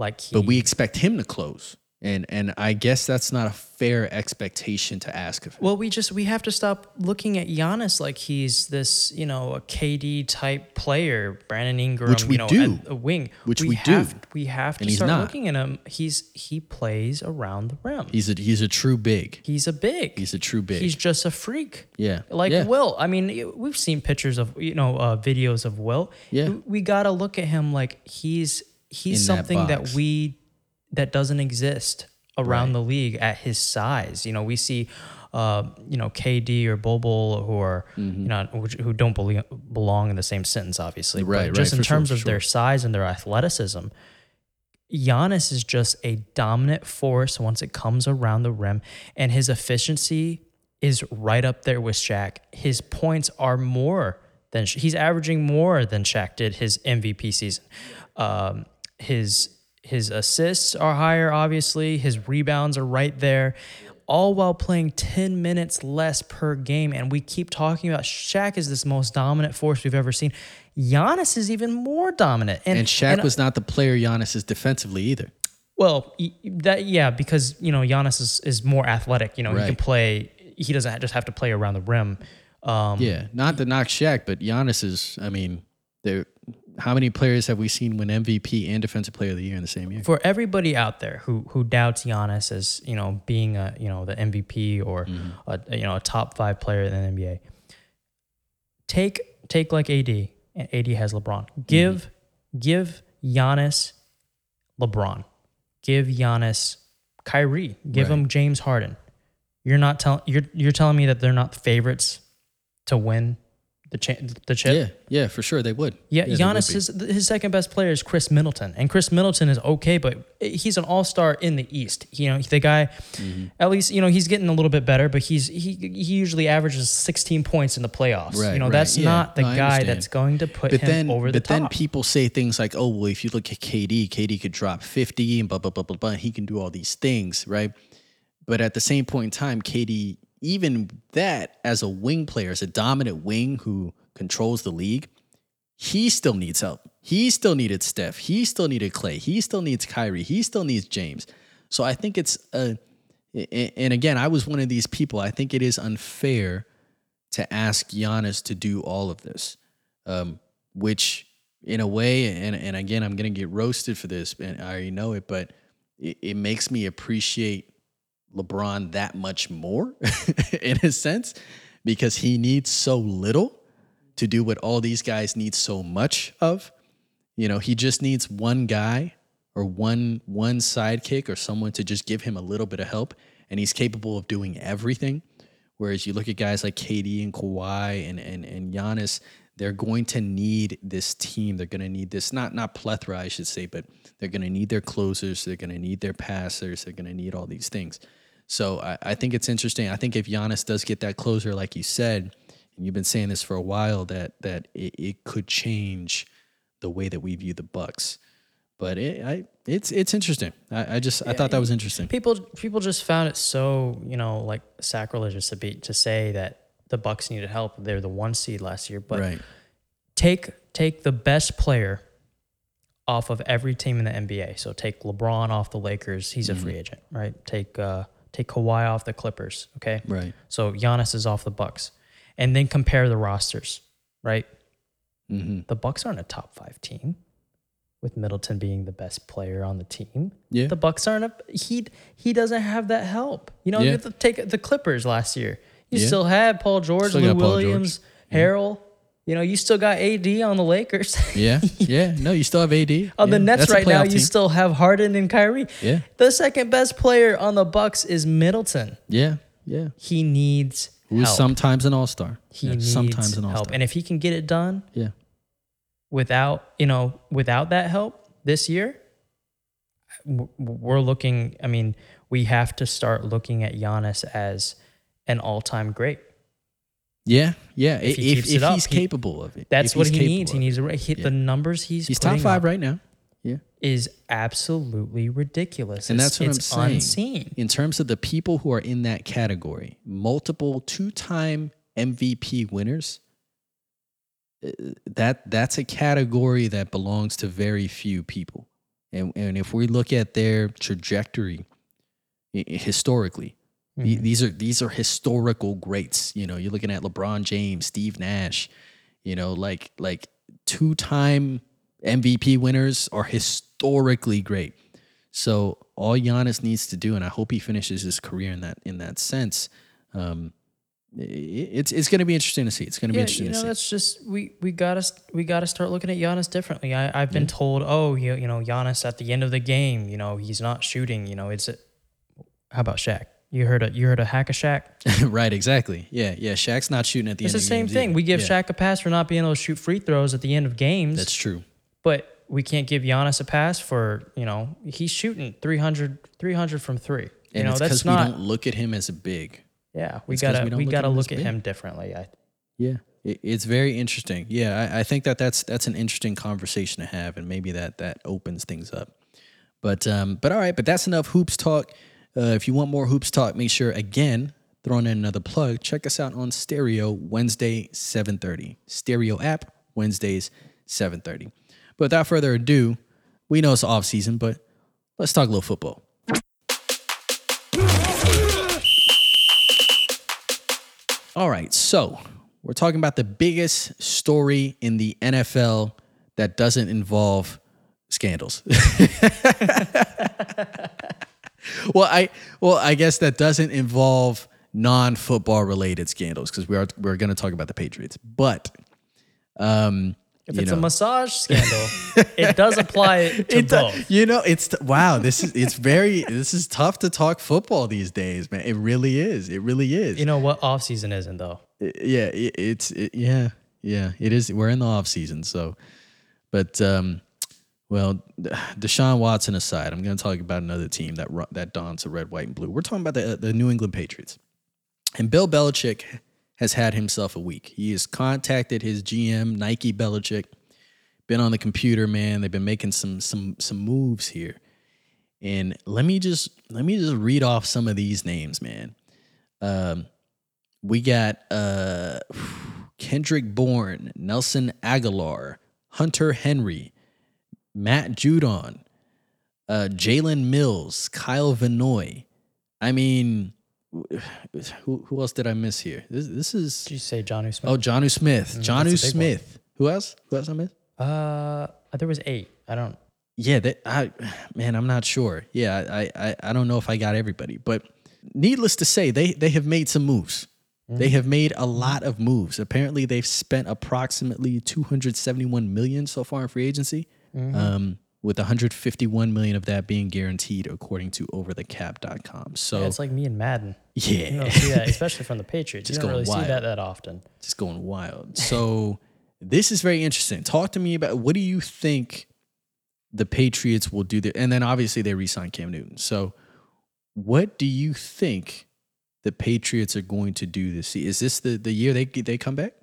Speaker 5: like he.
Speaker 1: But we expect him to close, and and I guess that's not a fair expectation to ask of him.
Speaker 5: Well, we just we have to stop looking at Giannis like he's this, you know, a KD type player, Brandon Ingram,
Speaker 1: Which we
Speaker 5: you know,
Speaker 1: do.
Speaker 5: a wing.
Speaker 1: Which we do.
Speaker 5: have, We have to start
Speaker 1: not.
Speaker 5: looking at him. He's he plays around the rim.
Speaker 1: He's a he's a true big.
Speaker 5: He's a big.
Speaker 1: He's a true big.
Speaker 5: He's just a freak.
Speaker 1: Yeah.
Speaker 5: Like
Speaker 1: Yeah.
Speaker 5: Will. I mean, we've seen pictures of you know uh, videos of Will.
Speaker 1: Yeah.
Speaker 5: We gotta look at him like he's he's
Speaker 1: In that
Speaker 5: something that,
Speaker 1: box.
Speaker 5: we that doesn't exist around the league at his size. You know, we see. Uh, you know, KD or Bol Bol, who are
Speaker 1: Mm-hmm.
Speaker 5: you know who don't belong belong in the same sentence, obviously.
Speaker 1: Right,
Speaker 5: but just
Speaker 1: right,
Speaker 5: in
Speaker 1: sure,
Speaker 5: terms
Speaker 1: for
Speaker 5: of their size and their athleticism, Giannis is just a dominant force once it comes around the rim, and his efficiency is right up there with Shaq. His points are more than he's averaging more than Shaq did his MVP season. Um, his his assists are higher, obviously. His rebounds are right there, all while playing 10 minutes less per game. And we keep talking about Shaq is this most dominant force we've ever seen. Giannis is even more dominant.
Speaker 1: and Shaq was not the player Giannis is defensively either.
Speaker 5: well, that yeah, because you know Giannis is, is more athletic. You know, he can play. He doesn't just have to play around the rim. Um,
Speaker 1: Yeah, not to knock Shaq, but Giannis is. I mean, there. How many players have we seen win MVP and Defensive Player of the Year in the same year?
Speaker 5: For everybody out there who who doubts Giannis as you know being a you know the MVP or mm-hmm. a, you know a top five player in the NBA, take take like AD and AD has LeBron. Mm-hmm. Give give Giannis LeBron. Give Giannis Kyrie. Give
Speaker 1: Right.
Speaker 5: him James Harden. You're not telling you're you're telling me that they're not favorites to win the cha- the chip.
Speaker 1: Yeah, yeah, for sure they would.
Speaker 5: Yeah,
Speaker 1: would
Speaker 5: Giannis is his second best player is Khris Middleton, and Khris Middleton is okay, but he's an all star in the East. You know, the guy,
Speaker 1: Mm-hmm.
Speaker 5: at least you know he's getting a little bit better, but he's he he usually averages 16 points in the playoffs.
Speaker 1: Right,
Speaker 5: you know,
Speaker 1: right,
Speaker 5: that's
Speaker 1: yeah.
Speaker 5: not the
Speaker 1: No,
Speaker 5: guy that's going to put
Speaker 1: But
Speaker 5: him
Speaker 1: then,
Speaker 5: over the top.
Speaker 1: but then people say things like, "Oh, well, if you look at KD, KD could drop 50 and blah blah blah blah blah. He can do all these things, right?" But at the same point in time, KD, even that as a wing player, as a dominant wing who controls the league, he still needs help. He still needed Steph. He still needed Clay. He still needs Kyrie. He still needs James. So I think it's a, and again, I was one of these people. I think it is unfair to ask Giannis to do all of this, um, which in a way, and, and again, I'm going to get roasted for this, and I already know it, but it, it makes me appreciate LeBron that much more in a sense because he needs so little to do what all these guys need so much of. You know, he just needs one guy or one one sidekick or someone to just give him a little bit of help, and he's capable of doing everything. Whereas you look at guys like KD and Kawhi and and and Giannis, they're going to need this team. They're going to need this not not plethora, I should say, but they're going to need their closers. They're going to need their passers. They're going to need all these things. So I, I think it's interesting. I think if Giannis does get that closer, like you said, and you've been saying this for a while, that that it, it could change the way that we view the Bucks. But it, I, it's it's interesting. I, I just I thought that was interesting.
Speaker 5: people people just found it so you know like sacrilegious to be to say that the Bucks needed help. They're the one seed last year, but
Speaker 1: right.
Speaker 5: take take the best player off of every team in the NBA. So take LeBron off the Lakers, he's a
Speaker 1: Mm-hmm.
Speaker 5: free agent, right? Take uh take Kawhi off the Clippers, okay?
Speaker 1: Right.
Speaker 5: So Giannis is off the Bucks. And then compare the rosters, right?
Speaker 1: Mm-hmm.
Speaker 5: The Bucks aren't a top 5 team with Middleton being the best player on the team.
Speaker 1: Yeah.
Speaker 5: The Bucks aren't a he he doesn't have that help. You know,
Speaker 1: Yeah.
Speaker 5: you have to take the Clippers last year. You
Speaker 1: Yeah.
Speaker 5: still had Paul George,
Speaker 1: Still
Speaker 5: Lou
Speaker 1: Paul George.
Speaker 5: Williams, Harrell. You know, you still got AD on the Lakers.
Speaker 1: Yeah. Yeah. No, you still have AD.
Speaker 5: on
Speaker 1: Yeah,
Speaker 5: the Nets
Speaker 1: that's
Speaker 5: right now,
Speaker 1: playoff
Speaker 5: you still have Harden and Kyrie.
Speaker 1: Yeah.
Speaker 5: The second best player on the Bucks is Middleton.
Speaker 1: Yeah. Yeah.
Speaker 5: He needs
Speaker 1: Who's
Speaker 5: help.
Speaker 1: sometimes an all star.
Speaker 5: he
Speaker 1: yeah,
Speaker 5: needs
Speaker 1: sometimes an all
Speaker 5: help. And if he can get it done
Speaker 1: Yeah.
Speaker 5: without, you know, without that help this year, we're looking, I mean, we have to start looking at Giannis as an all-time great.
Speaker 1: Yeah. Yeah.
Speaker 5: If he
Speaker 1: if, if
Speaker 5: up,
Speaker 1: he's
Speaker 5: he-
Speaker 1: capable of it.
Speaker 5: That's what he needs. He needs to hit
Speaker 1: Yeah.
Speaker 5: the numbers he's
Speaker 1: He's top five right now. Yeah.
Speaker 5: is absolutely ridiculous.
Speaker 1: And
Speaker 5: It's-
Speaker 1: that's what I'm saying.
Speaker 5: unseen.
Speaker 1: In terms of the people who are in that category, multiple two-time MVP winners, uh, that that's a category that belongs to very few people. And and if we look at their trajectory historically,
Speaker 5: Mm-hmm.
Speaker 1: these are these are historical greats. You know, you're looking at LeBron James, Steve Nash, you know, like like two-time MVP winners are historically great. So all Giannis needs to do, and I hope he finishes his career in that in that sense. Um, it's it's going to be interesting to see. It's going to be interesting
Speaker 5: you know,
Speaker 1: to see.
Speaker 5: that's just we we gotta we gotta start looking at Giannis differently. I I've been told, oh, you, you know, Giannis at the end of the game, you know, he's not shooting. You know, it's a, how about Shaq? You heard a you heard a hack a Shaq?
Speaker 1: right, exactly. Yeah, yeah. Shaq's not shooting at the
Speaker 5: It's
Speaker 1: end.
Speaker 5: the
Speaker 1: of
Speaker 5: same thing.
Speaker 1: either.
Speaker 5: We give
Speaker 1: Yeah,
Speaker 5: Shaq a pass for not being able to shoot free throws at the end of games,
Speaker 1: That's true.
Speaker 5: but we can't give Giannis a pass for you know he's shooting 300, 300 from three. You
Speaker 1: And
Speaker 5: know
Speaker 1: it's
Speaker 5: that's
Speaker 1: because we don't look at him as a big.
Speaker 5: yeah, we
Speaker 1: it's
Speaker 5: gotta
Speaker 1: we
Speaker 5: we,
Speaker 1: look
Speaker 5: gotta
Speaker 1: at
Speaker 5: look at
Speaker 1: big.
Speaker 5: him differently. I,
Speaker 1: Yeah, it, it's very interesting. Yeah, I, I think that that's that's an interesting conversation to have, and maybe that that opens things up. But um, but all right, but that's enough hoops talk. Uh, if you want more hoops talk, make sure again throwing in another plug. Check us out on Stereo Wednesday seven thirty. Stereo app Wednesdays seven thirty. But without further ado, we know it's off season, but let's talk a little football. All right, so we're talking about the biggest story in the NFL that doesn't involve scandals. well, I well, I guess that doesn't involve non-football related scandals because we are we're going to talk about the Patriots. But um
Speaker 5: If it's
Speaker 1: know.
Speaker 5: a massage scandal, it does apply to
Speaker 1: It
Speaker 5: both.
Speaker 1: you know, it's wow. This is it's very this is tough to talk football these days, man. It really is. It really is.
Speaker 5: You know what off season isn't though.
Speaker 1: yeah, it, it's it, yeah, yeah. It is. We're in the off season, so. But um, well, Deshaun Watson aside, I'm going to talk about another team that that dons the red, white, and blue. We're talking about the the New England Patriots, and Bill Belichick has had himself a week. He has contacted his GM Nike Belichick, been on the computer, man. They've been making some some some moves here, and let me just let me just read off some of these names, man. Um, we got uh, Kendrick Bourne, Nelson Agholor, Hunter Henry, Matt Judon, uh, Jalen Mills, Kyle Van Noy. I mean, who, who else did I miss here? This, this is
Speaker 5: Did you say Johnny Smith?
Speaker 1: oh Jonnu Smith, Jonnu
Speaker 5: that's a big one.
Speaker 1: Smith. Who else? Who else I missed?
Speaker 5: Uh, there was eight. I don't.
Speaker 1: Yeah, that I man, I'm not sure. Yeah, I, I I don't know if I got everybody, but needless to say, they they have made some moves. They have made a lot of moves. Apparently, they've spent approximately 271 million so far in free agency, um, with 151 million of that being guaranteed, according to OverTheCap.com. So
Speaker 5: Yeah, it's like me and Madden.
Speaker 1: yeah,
Speaker 5: You don't see that, especially from the Patriots.
Speaker 1: Just
Speaker 5: you don't
Speaker 1: going
Speaker 5: really
Speaker 1: wild.
Speaker 5: see that that often.
Speaker 1: just going wild. So this is very interesting. Talk to me about what do you think the Patriots will do there? And then obviously they re-signed Cam Newton. So what do you think the Patriots are going to do this? Is this the, the year they they come back?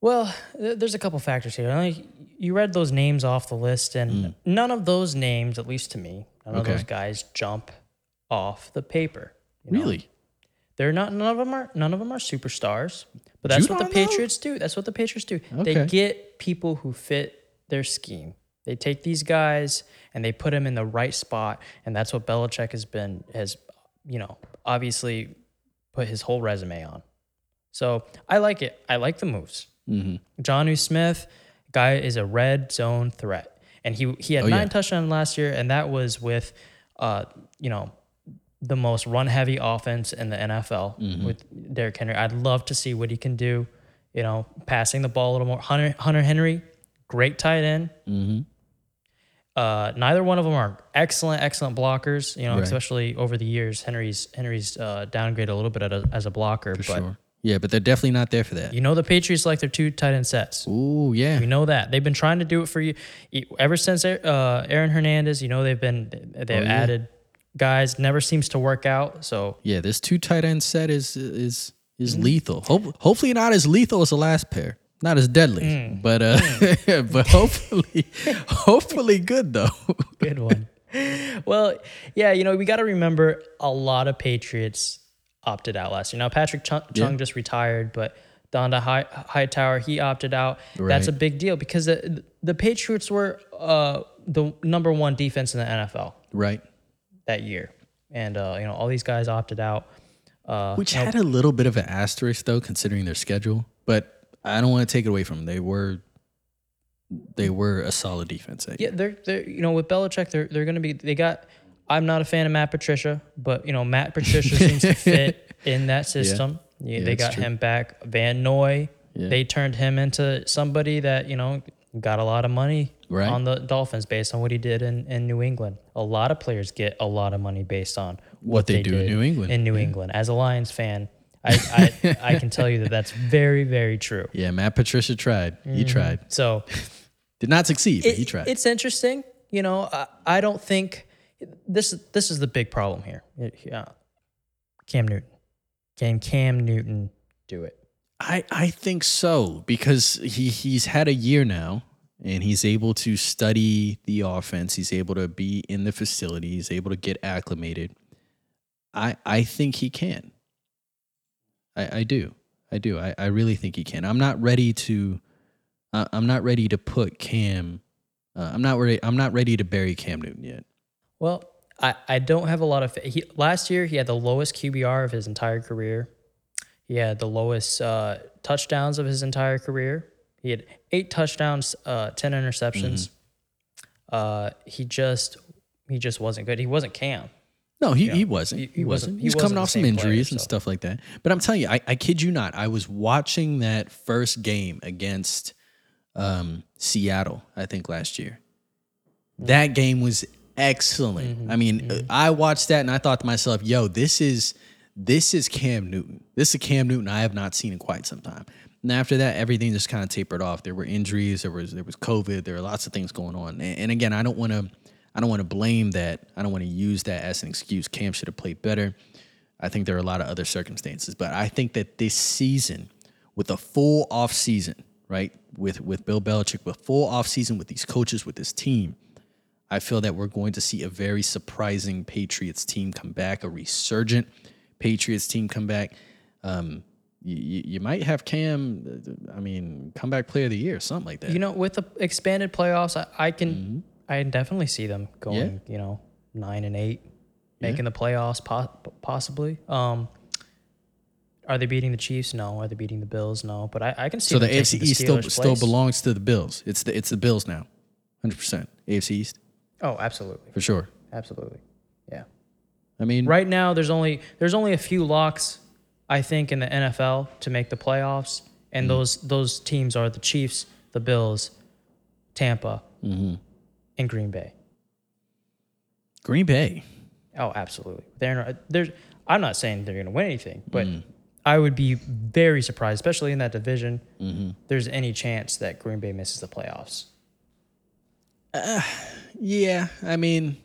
Speaker 5: Well, there's a couple factors here. Like, you read those names off the list, and none of those names, at least to me, none of those guys jump off the paper. you know?
Speaker 1: Really?
Speaker 5: They're not. None of them are. None of them are superstars. But that's what the? Patriots do. That's what the Patriots do.
Speaker 1: Okay.
Speaker 5: They get people who fit their scheme. They take these guys and they put them in the right spot, and that's what Belichick has been has, you know, obviously put his whole resume on. So I like it. I like the moves.
Speaker 1: Mm-hmm.
Speaker 5: Jonnu Smith, guy is a red zone threat, and he he had
Speaker 1: Oh,
Speaker 5: nine
Speaker 1: yeah.
Speaker 5: touchdowns last year, and that was with, uh, you know, the most run heavy offense in the NFL
Speaker 1: Mm-hmm.
Speaker 5: with Derrick Henry. I'd love to see what he can do. You know, passing the ball a little more. Hunter Hunter Henry, great tight end.
Speaker 1: Mm-hmm.
Speaker 5: Uh, neither one of them are excellent, excellent blockers. You know,
Speaker 1: Right.
Speaker 5: especially over the years, Henry's Henry's uh, downgraded a little bit as a, as a blocker.
Speaker 1: For
Speaker 5: but
Speaker 1: sure. Yeah, but they're definitely not there for that.
Speaker 5: you know, the Patriots like their two tight end sets.
Speaker 1: Ooh, yeah.
Speaker 5: We know that they've been trying to do it for you ever since uh, Aaron Hernandez. You know they've been they've
Speaker 1: Oh, yeah.
Speaker 5: added guys. Never seems to work out. So
Speaker 1: Yeah, this two tight end set is is is lethal. Hope, hopefully not as lethal as the last pair. Not as deadly, but uh, but hopefully, hopefully good though.
Speaker 5: good one. well, yeah, you know we got to remember a lot of Patriots opted out last year. Now Patrick Chung, Chung just retired, but Dont'a High, Hightower he opted out. That's a big deal because the the Patriots were uh, the number one defense in the NFL
Speaker 1: right.
Speaker 5: that year, and uh, you know all these guys opted out. Uh,
Speaker 1: Which had a little bit of an asterisk though, considering their schedule. But I don't want to take it away from them. They were they were a solid defense.
Speaker 5: Yeah, they're they're you know with Belichick they're they're gonna be they got. I'm not a fan of Matt Patricia, but you know Matt Patricia seems to fit in that system. Yeah,
Speaker 1: Yeah,
Speaker 5: they got
Speaker 1: true.
Speaker 5: him back. Van Noy,
Speaker 1: Yeah.
Speaker 5: they turned him into somebody that you know got a lot of money
Speaker 1: Right.
Speaker 5: on the Dolphins based on what he did in, in New England. A lot of players get a lot of money based on
Speaker 1: What they do in New England.
Speaker 5: In New England, as a Lions fan, I I, I can tell you that that's very very true.
Speaker 1: Yeah, Matt Patricia tried. He mm-hmm. tried.
Speaker 5: So
Speaker 1: Did not succeed, but he tried.
Speaker 5: It's interesting. You know, I, I don't think this this is the big problem here. It- yeah. Cam Newton. Can Cam Newton do it?
Speaker 1: I, I think so because he he's had a year now and he's able to study the offense. He's able to be in the facility. He's able to get acclimated. I I think he can. I, I do. I do. I, I really think he can. I'm not ready to. Uh, I'm not ready to put Cam. Uh, I'm not ready. I'm not ready to bury Cam Newton yet.
Speaker 5: Well, I, I don't have a lot of he last year he had the lowest QBR of his entire career. He had the lowest uh, touchdowns of his entire career. He had eight touchdowns, uh, ten interceptions. Uh, he just he just wasn't good. He wasn't Cam.
Speaker 1: No, he, he wasn't.
Speaker 5: He-
Speaker 1: He, wasn't.
Speaker 5: he
Speaker 1: He's
Speaker 5: wasn't
Speaker 1: coming off some
Speaker 5: same player,
Speaker 1: injuries and stuff like that. But I'm telling you, I, I kid you not. I was watching that first game against um, Seattle, I think last year. That game was excellent. Mm-hmm. I mean, uh, I watched that and I thought to myself, "Yo, this is this is Cam Newton. This is Cam Newton I have not seen in quite some time." And after that, everything just kind of tapered off. There were injuries. There was there was COVID. There were lots of things going on. And, and again, I don't want to I don't want to blame that. I don't want to use that as an excuse. Cam should have played better. I think there are a lot of other circumstances, but I think that this season, with a full off season, right, with with Bill Belichick, with full off season with these coaches, with this team, I feel that we're going to see a very surprising Patriots team come back, a resurgent Patriots team come back. Um, you, you, might have Cam, uh, I mean, comeback player of the year, something like that.
Speaker 5: You know, with the expanded playoffs, I, I can I can definitely see them going. You know, nine and eight, making the playoffs po- possibly. Um, are they beating the Chiefs? No. Are they beating the Bills? No. But I, I can see
Speaker 1: so the AFC East still still belongs to the Bills. It's the it's the Bills now, hundred percent. AFC East
Speaker 5: Oh, absolutely,
Speaker 1: for sure.
Speaker 5: absolutely, yeah.
Speaker 1: I mean,
Speaker 5: Right now, there's only there's only a few locks, I think, in the NFL to make the playoffs, and
Speaker 1: Mm-hmm.
Speaker 5: those those teams are the Chiefs, the Bills, Tampa,
Speaker 1: Mm-hmm.
Speaker 5: and Green Bay.
Speaker 1: Green Bay.
Speaker 5: Oh, absolutely. They're not, there's. I'm not saying they're going to win anything, but
Speaker 1: Mm.
Speaker 5: I would be very surprised, especially in that division.
Speaker 1: Mm-hmm.
Speaker 5: There's any chance that Green Bay misses the playoffs.
Speaker 1: Yeah, I mean,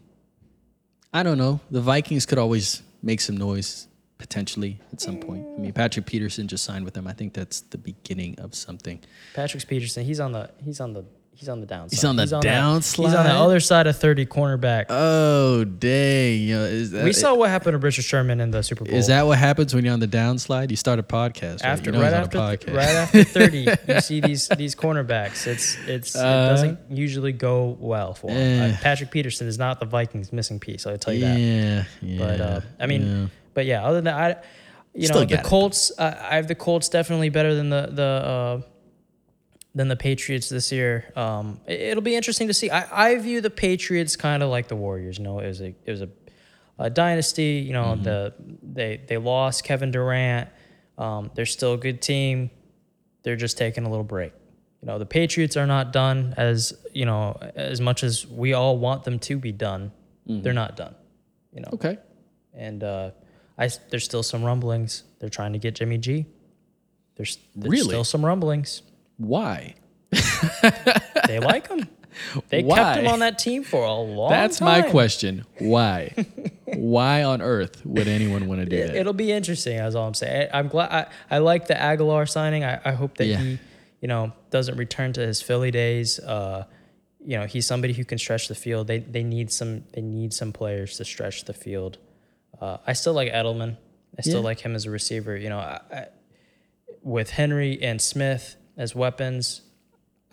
Speaker 1: I don't know. The Vikings could always make some noise potentially at some point. I mean, Patrick Peterson just signed with them. I think that's the beginning of something.
Speaker 5: Patrick Peterson, he's on the he's on the he's on the downside.
Speaker 1: He's on the
Speaker 5: that- He's on the other side of 30 cornerback.
Speaker 1: Oh, dang! You know, is that,
Speaker 5: we saw what happened to Richard Sherman in the Super Bowl.
Speaker 1: Is that what happens when you're on the downslide? You start a podcast. Right?
Speaker 5: after
Speaker 1: you know
Speaker 5: right
Speaker 1: on
Speaker 5: after
Speaker 1: a podcast.
Speaker 5: right after 30 you see these these cornerbacks it's it's
Speaker 1: Uh,
Speaker 5: it doesn't usually go well for him
Speaker 1: eh.
Speaker 5: Uh, patrick peterson is not the vikings missing piece i'll tell you that
Speaker 1: yeah, yeah.
Speaker 5: but uh, i mean
Speaker 1: yeah.
Speaker 5: but yeah other than that i you
Speaker 1: Still
Speaker 5: know the colts uh, i have the colts definitely better than the the uh than the Patriots this year. Um, it- it'll be interesting to see. I, I view the Patriots kind of like the Warriors. You know, it was a it was a, a dynasty. You know,
Speaker 1: Mm-hmm.
Speaker 5: the they they lost Kevin Durant. Um, they're still a good team. They're just taking a little break. You know, the Patriots are not done as you know as much as we all want them to be done.
Speaker 1: Mm-hmm.
Speaker 5: They're not done. You know,
Speaker 1: okay.
Speaker 5: and uh, I there's still some rumblings. They're trying to get Jimmy G. There's, there's
Speaker 1: Really?
Speaker 5: still some rumblings.
Speaker 1: Why?
Speaker 5: They like him. They kept
Speaker 1: Why?
Speaker 5: him on that team for a long time.
Speaker 1: That's
Speaker 5: time.
Speaker 1: my question. Why? Why on earth would anyone want to do that?
Speaker 5: It'll be interesting. That's all I'm saying. I- I'm glad. I, I like the Agholor signing. I, I hope that
Speaker 1: Yeah.
Speaker 5: he, you know, doesn't return to his Philly days. Uh, you know, he's somebody who can stretch the field. They they need some they need some players to stretch the field. Uh, I still like Edelman. I still
Speaker 1: Yeah.
Speaker 5: like him as a receiver. You know, I, I, with Henry and Smith as weapons,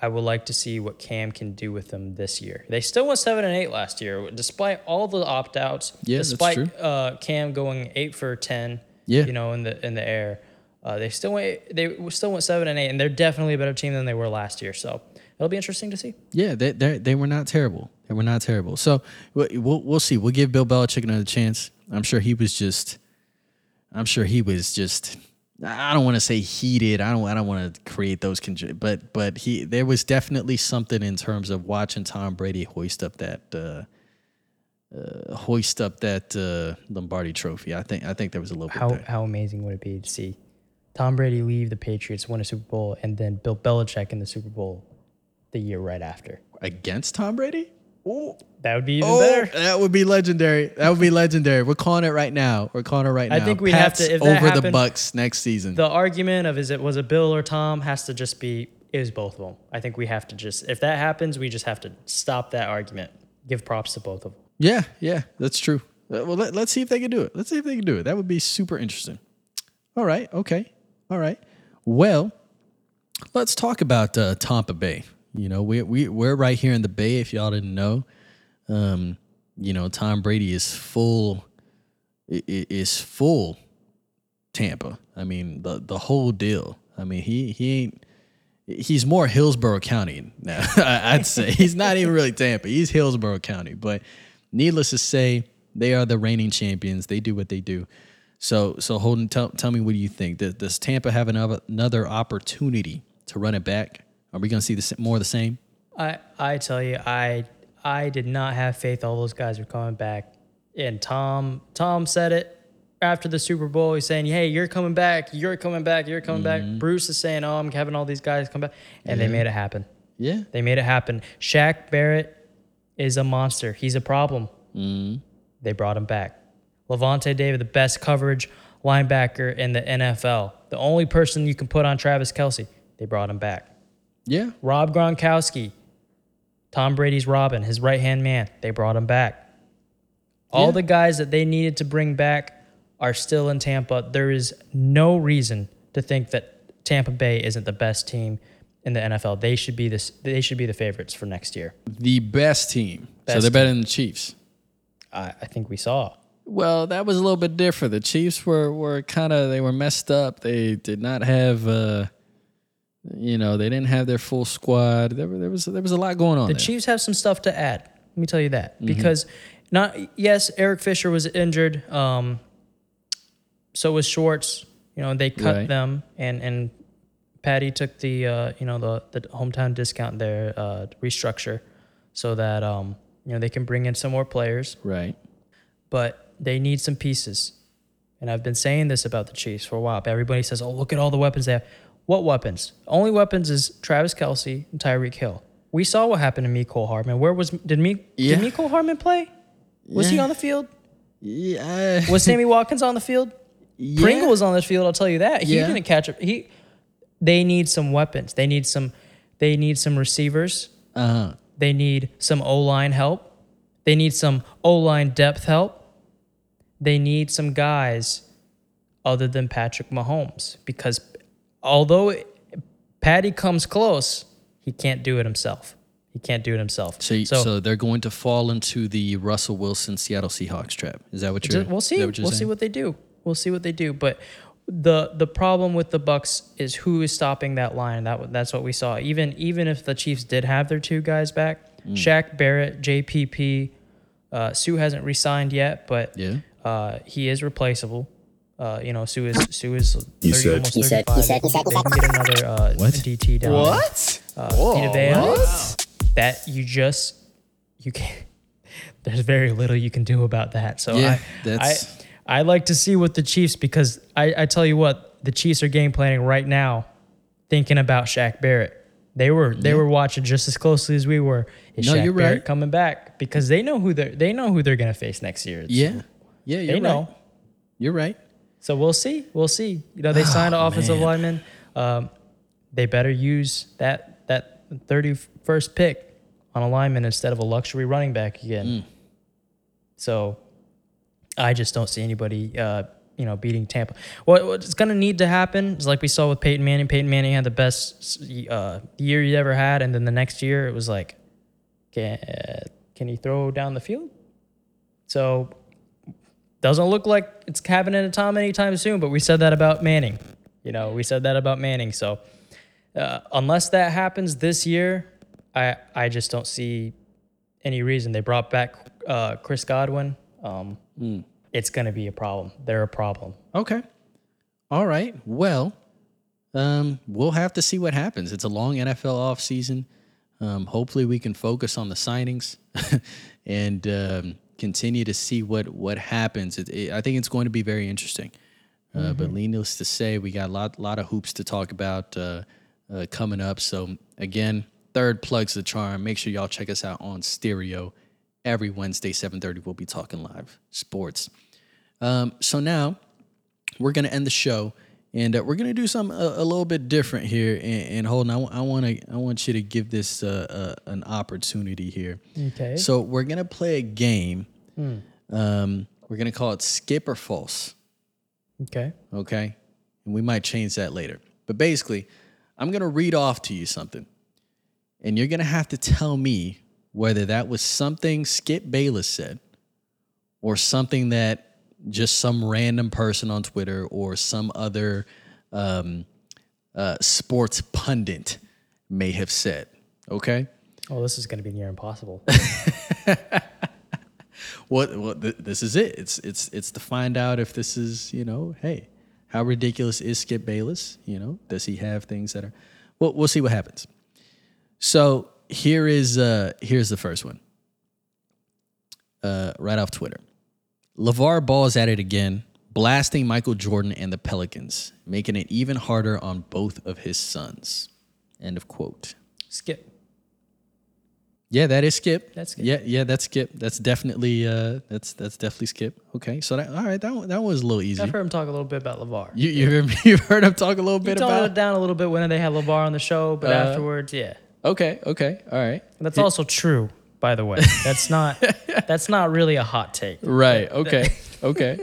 Speaker 5: I would like to see what Cam can do with them this year. They still went seven and eight last year, despite all the opt outs.
Speaker 1: Yeah, that's
Speaker 5: despite
Speaker 1: true.
Speaker 5: Uh, Cam going eight for ten.
Speaker 1: Yeah.
Speaker 5: you know, in the in the air, uh, they still went they still went seven and eight, and they're definitely a better team than they were last year. So it'll be interesting to see.
Speaker 1: Yeah, they they they were not terrible. They were not terrible. So we- we'll we'll see. We'll give Bill Belichick another chance. I'm sure he was just. I'm sure he was just. I don't want to say heated. I don't. I don't want to create those. Conj- but but he there was definitely something in terms of watching Tom Brady hoist up that. Uh, uh, hoist up that uh, Lombardi Trophy. I think I think there was a little bit
Speaker 5: How
Speaker 1: there.
Speaker 5: how amazing would it be to see Tom Brady leave the Patriots, win a Super Bowl, and then Bill Belichick in the Super Bowl the year right after?
Speaker 1: against Tom Brady.
Speaker 5: That would be even
Speaker 1: Oh,
Speaker 5: better.
Speaker 1: that would be legendary. That would be legendary. We're calling it right now. We're calling it right now.
Speaker 5: I think we have to- if that
Speaker 1: over the Bucs next season.
Speaker 5: The argument of is it was it Bill or Tom has to just be it was both of them. I think we have to just if that happens, we just have to stop that argument. Give props to both of them.
Speaker 1: yeah, yeah, that's true. Uh, Well, let, let's see if they can do it. Let's see if they can do it. That would be super interesting. All right. Okay. All right. Well, let's talk about uh, Tampa Bay. You know, we we we're right here in the Bay. If y'all didn't know, um, you know, Tom Brady is full is full Tampa. I mean, the the whole deal. I mean, he he ain't he's more Hillsborough County now. I'd say he's not even really Tampa. He's Hillsborough County. But needless to say, they are the reigning champions. They do what they do. So, so Holden, tell, tell me what do you think? Does, does Tampa have another another opportunity to run it back? Are we going to see the, more of the same?
Speaker 5: I I tell you, I I did not have faith all those guys were coming back. And Tom Tom said it after the Super Bowl. He's saying, "Hey, you're coming back. You're coming back. You're coming back." Mm-hmm. Bruce is saying, "Oh, I'm having all these guys come back," and they made it happen.
Speaker 1: Yeah.
Speaker 5: They made it happen. Shaq Barrett is a monster. He's a problem. Mm-hmm. They brought him back. Lavonte David, the best coverage linebacker in the NFL. The only person you can put on Travis Kelce. They brought him back.
Speaker 1: Yeah.
Speaker 5: Rob Gronkowski, Tom Brady's Robin, his right hand man. They brought him back. All
Speaker 1: Yeah.
Speaker 5: the guys that they needed to bring back are still in Tampa. There is no reason to think that Tampa Bay isn't the best team in the NFL. They should be this. They should be the favorites for next year.
Speaker 1: The best team. so they're better than the Chiefs.
Speaker 5: I, I think we saw.
Speaker 1: Well, that was a little bit different. The Chiefs were were kind of they were messed up. They did not have uh you know, they didn't have their full squad. There, there was there was a lot going on
Speaker 5: The
Speaker 1: there.
Speaker 5: Chiefs have some stuff to add. Let me tell you that
Speaker 1: Mm-hmm.
Speaker 5: because not yes, Eric Fisher was injured. Um, so was Schwartz. You know they cut
Speaker 1: Right.
Speaker 5: them, and and Patty took the uh, you know the the hometown discount there uh, restructure, so that um you know they can bring in some more players,
Speaker 1: right.
Speaker 5: but they need some pieces. And I've been saying this about the Chiefs for a while. But everybody says, "Oh, look at all the weapons they have." What weapons? Only weapons is Travis Kelce and Tyreek Hill. We saw what happened to Mecole Hardman. Where was did me
Speaker 1: Yeah.
Speaker 5: did Hardman play? Was he on the field?
Speaker 1: Yeah.
Speaker 5: Was Sammy Watkins on the field?
Speaker 1: yeah.
Speaker 5: Pringle was on the field. I'll tell you that. He
Speaker 1: Yeah.
Speaker 5: didn't catch it. He. They need some weapons. They need some. They need some receivers.
Speaker 1: Uh-huh.
Speaker 5: They need some O line help. They need some O line depth help. They need some guys other than Patrick Mahomes because although Patty comes close, he can't do it himself. He can't do it himself.
Speaker 1: So, so, they're going to fall into the Russell Wilson Seattle Seahawks trap. Is that what you're?
Speaker 5: we'll see. We'll see what they do. We'll see what they do. But the the problem with the Bucs is who is stopping that line. That that's what we saw. Even even if the Chiefs did have their two guys back,
Speaker 1: Mm.
Speaker 5: Shaq Barrett, JPP, uh, Suh hasn't re-signed yet, but
Speaker 1: Yeah.
Speaker 5: uh, he is replaceable. Uh, you know, Suh is Suh is 30,
Speaker 2: He said-
Speaker 5: almost
Speaker 2: he
Speaker 5: 35.
Speaker 3: he said- said-
Speaker 5: They can get another uh,
Speaker 4: What?
Speaker 5: DT down.
Speaker 2: What?
Speaker 5: Uh, Vita Vea, That you just you can. There's very little you can do about that. So
Speaker 1: Yeah,
Speaker 5: I,
Speaker 1: that's-
Speaker 5: I I like to see what the Chiefs because I, I tell you what the Chiefs are game planning right now, thinking about Shaq Barrett. They were they were watching just as closely as we were. Is
Speaker 1: No,
Speaker 5: Shaq
Speaker 1: you're
Speaker 5: Barrett
Speaker 1: right.
Speaker 5: coming back because they know who they they know who they're gonna face next year.
Speaker 1: Yeah. Yeah. You're
Speaker 5: they
Speaker 1: right.
Speaker 5: know.
Speaker 1: You're right.
Speaker 5: So we'll see. We'll see. You know, they signed an offensive
Speaker 1: Oh, man.
Speaker 5: lineman. Um, they better use that that thirty first pick on a lineman instead of a luxury running back again.
Speaker 1: Mm.
Speaker 5: So I just don't see anybody, uh, you know, beating Tampa. What, what's going to need to happen is like we saw with Peyton Manning. Peyton Manning had the best uh, year he ever had, and then the next year it was like, can can he throw down the field? So doesn't look like it's happening to Tom anytime soon. But we said that about Manning. You know, we said that about Manning. So uh, unless that happens this year, I I just don't see any reason. They brought back uh, Chris Godwin. Um, It's going to be a problem. They're a problem.
Speaker 1: Okay. All right. Well, um, we'll have to see what happens. It's a long NFL offseason. Um, hopefully, we can focus on the signings and um, continue to see what what happens. It, it- I think it's going to be very interesting. Uh, But needless to say, we got a lot lot of hoops to talk about uh, uh, coming up. So again, third plugs the charm. Make sure y'all check us out on stereo every Wednesday, seven thirty. We'll be talking live sports. Um, so now we're gonna end the show, and uh, we're gonna do something a, a little bit different here. And, and hold on, I want to I want you to give this uh, uh, an opportunity here.
Speaker 5: Okay.
Speaker 1: So we're gonna play a game. Um, we're gonna call it Skip or False.
Speaker 5: Okay.
Speaker 1: Okay, and we might change that later. But basically, I'm gonna read off to you something, and you're gonna have to tell me whether that was something Skip Bayless said, or something that just some random person on Twitter or some other um, uh, sports pundit may have said. Okay.
Speaker 5: Oh, this is going to be near impossible.
Speaker 1: What? Well, th- this is it. It's it's it's to find out if this is you know, hey, how ridiculous is Skip Bayless? You know, does he have things that are? Well, we'll see what happens. So here is uh here's the first one. Uh, right off Twitter, LaVar Ball is at it again, blasting Michael Jordan and the Pelicans, making it even harder on both of his sons. End of quote.
Speaker 5: Skip.
Speaker 1: Yeah, that is Skip.
Speaker 5: That's Skip.
Speaker 1: Yeah, yeah, that's Skip. That's definitely uh that's that's definitely Skip. Okay. So that all right, that one, that was a little easy.
Speaker 5: I've heard him talk a little bit about LaVar.
Speaker 1: You you heard, you heard him talk a little bit
Speaker 5: toned
Speaker 1: about
Speaker 5: it down a little bit when they had LaVar on the show, but
Speaker 1: Uh,
Speaker 5: afterwards, yeah.
Speaker 1: Okay, okay. All right.
Speaker 5: That's also true, by the way. That's not that's not really a hot take.
Speaker 1: Right. Okay. Okay.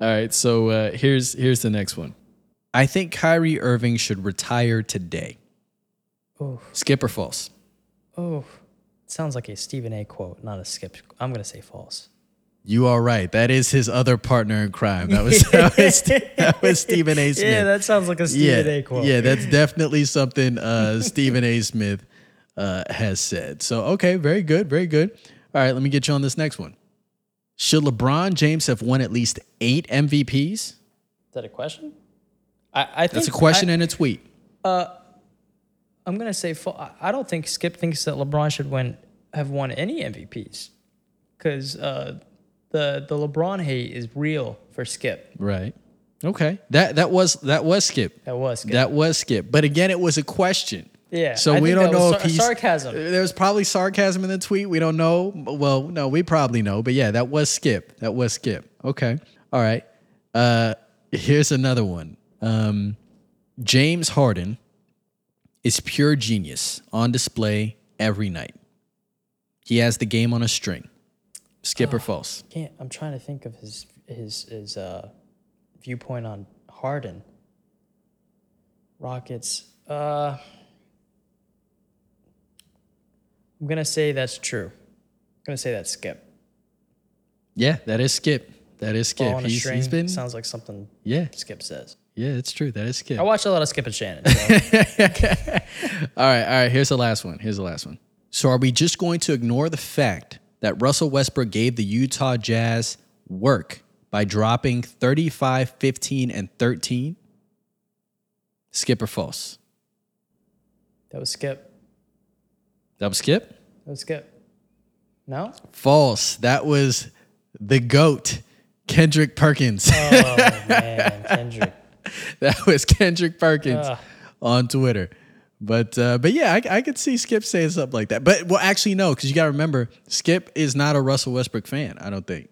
Speaker 1: all right. So uh here's here's the next one. I think Kyrie Irving should retire today.
Speaker 5: Oh,
Speaker 1: Skip or false?
Speaker 5: oh. Sounds like a Stephen A quote, not a skip. I'm gonna say false.
Speaker 1: You are right. That is his other partner in crime. That was that was, that was Stephen A. Smith.
Speaker 5: Yeah, that sounds like a Stephen
Speaker 1: yeah,
Speaker 5: A quote.
Speaker 1: Yeah, that's definitely something uh, Stephen A. Smith uh, has said. So, okay, very good, very good. All right, let me get you on this next one. Should LeBron James have won at least eight MVPs?
Speaker 5: Is that a question? I, I think
Speaker 1: That's a question
Speaker 5: I,
Speaker 1: and a tweet.
Speaker 5: Uh, I'm gonna say I don't think Skip thinks that LeBron should win have won any MVPs because uh, the the LeBron hate is real for Skip.
Speaker 1: Right. Okay. That that was that was Skip.
Speaker 5: That was Skip.
Speaker 1: That was Skip. But again, it was a question.
Speaker 5: Yeah,
Speaker 1: So
Speaker 5: I
Speaker 1: we don't know if
Speaker 5: sar-
Speaker 1: he's
Speaker 5: sarcasm.
Speaker 1: There was probably sarcasm in the tweet. We don't know. Well, no, we probably know. But yeah, that was Skip. That was Skip. Okay. All right. Uh, here's another one. Um, James Harden is pure genius on display every night. He has the game on a string. Skip or false?
Speaker 5: Can't. I'm trying to think of his his his uh, viewpoint on Harden. Rockets. Uh, I'm gonna say that's true. I'm gonna say that's Skip.
Speaker 1: Yeah, that is Skip. That is Skip. He's,
Speaker 5: string
Speaker 1: he's been.
Speaker 5: sounds like something
Speaker 1: Yeah,
Speaker 5: Skip says.
Speaker 1: yeah, it's true. That is Skip.
Speaker 5: I watch a lot of Skip and Shannon. So.
Speaker 1: All right, all right. Here's the last one. Here's the last one. So, are we just going to ignore the fact that Russell Westbrook gave the Utah Jazz work by dropping 35, 15, and 13? Skip or false?
Speaker 5: that was Skip.
Speaker 1: That was Skip?
Speaker 5: That was Skip. No.
Speaker 1: False. That was the GOAT, Kendrick Perkins.
Speaker 5: Oh man, Kendrick.
Speaker 1: that was Kendrick Perkins
Speaker 5: Ugh.
Speaker 1: on Twitter. But uh, but yeah, I, I could see Skip saying something like that. But well, actually no, because you got to remember, Skip is not a Russell Westbrook fan. I don't think.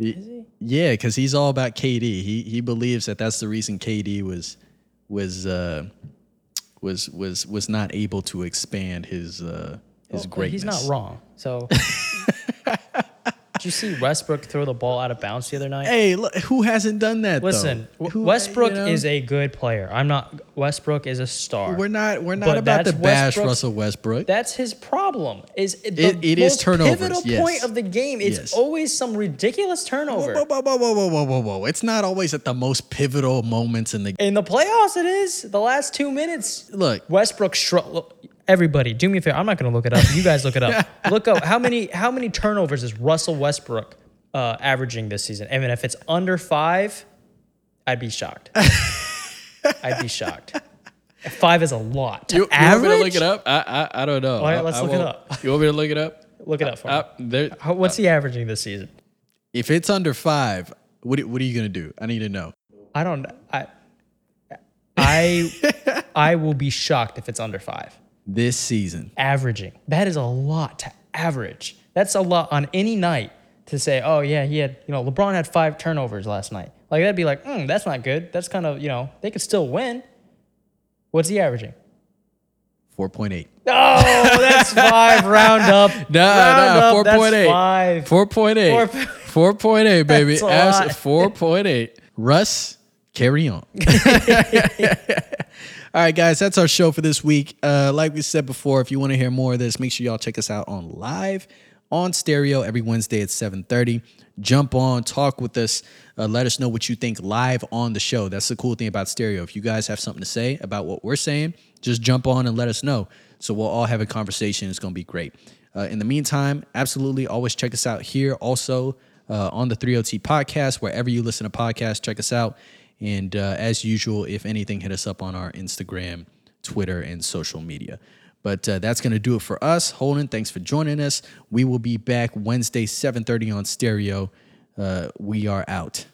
Speaker 5: Is he?
Speaker 1: Yeah, because he's all about KD. He he believes that that's the reason KD was was uh, was was was not able to expand his uh, his
Speaker 5: Well,
Speaker 1: greatness.
Speaker 5: He's not wrong. So. Did you see Westbrook throw the ball out of bounds the other night?
Speaker 1: Hey, look, who hasn't done that?
Speaker 5: Listen,
Speaker 1: Who-
Speaker 5: Westbrook
Speaker 1: you know?
Speaker 5: is a good player. I'm not. Westbrook is a star.
Speaker 1: We're not. We're not
Speaker 5: But
Speaker 1: about to bash Russell Westbrook.
Speaker 5: That's his problem. Is
Speaker 1: It- it is turnovers,
Speaker 5: Pivotal
Speaker 1: yes.
Speaker 5: point of the game. It's
Speaker 1: Yes.
Speaker 5: always some ridiculous turnover.
Speaker 1: Whoa, whoa, whoa, whoa, whoa, whoa, whoa, whoa! It's not always at the most pivotal moments in the
Speaker 5: In the playoffs, it is the last two minutes.
Speaker 1: look.
Speaker 5: Westbrook shrug. Everybody, do me a favor. I'm not going to look it up. You guys look it up. look up how many how many turnovers is Russell Westbrook uh, averaging this season? I mean, if it's under five, I'd be shocked. I'd be shocked. Five is a lot. To
Speaker 1: You, you want me to look it up? I I, I don't know.
Speaker 5: All right, let's
Speaker 1: I
Speaker 5: look it up.
Speaker 1: You want me to look it up?
Speaker 5: Look it up for me.
Speaker 1: Uh, there,
Speaker 5: How, what's he averaging this season?
Speaker 1: if it's under five, what what are you gonna do? I need to know.
Speaker 5: I don't. I. I. I will be shocked if it's under five.
Speaker 1: This season,
Speaker 5: Averaging. That is a lot to average. That's a lot on any night to say, oh yeah, he had. You know, LeBron had five turnovers last night. Like that'd be like, mm, that's not good. That's kind of you know they could still win. What's he averaging?
Speaker 1: four point eight.
Speaker 5: Oh, that's five. Round up.
Speaker 1: No,
Speaker 5: Round
Speaker 1: no,
Speaker 5: up,
Speaker 1: four
Speaker 5: that's
Speaker 1: point eight.
Speaker 5: Five.
Speaker 1: Four point eight.
Speaker 5: Four-
Speaker 1: Four point eight, baby.
Speaker 5: That's.
Speaker 1: Four point eight. Russ, carry on. All right, guys, that's our show for this week. Uh, like we said before, if you want to hear more of this, make sure y'all check us out on live on stereo every Wednesday at 7:30. Jump on, talk with us, uh, let us know what you think live on the show. That's the cool thing about stereo. If you guys have something to say about what we're saying, just jump on and let us know. So we'll all have a conversation. It's going to be great. Uh, in the meantime, absolutely always check us out here. Also uh, on the 3OT podcast, wherever you listen to podcasts, check us out. And uh, as usual, if anything, hit us up on our Instagram, Twitter, and social media. But uh, that's going to do it for us. Holden, thanks for joining us. We will be back Wednesday, 7.30 on stereo. Uh, we are out.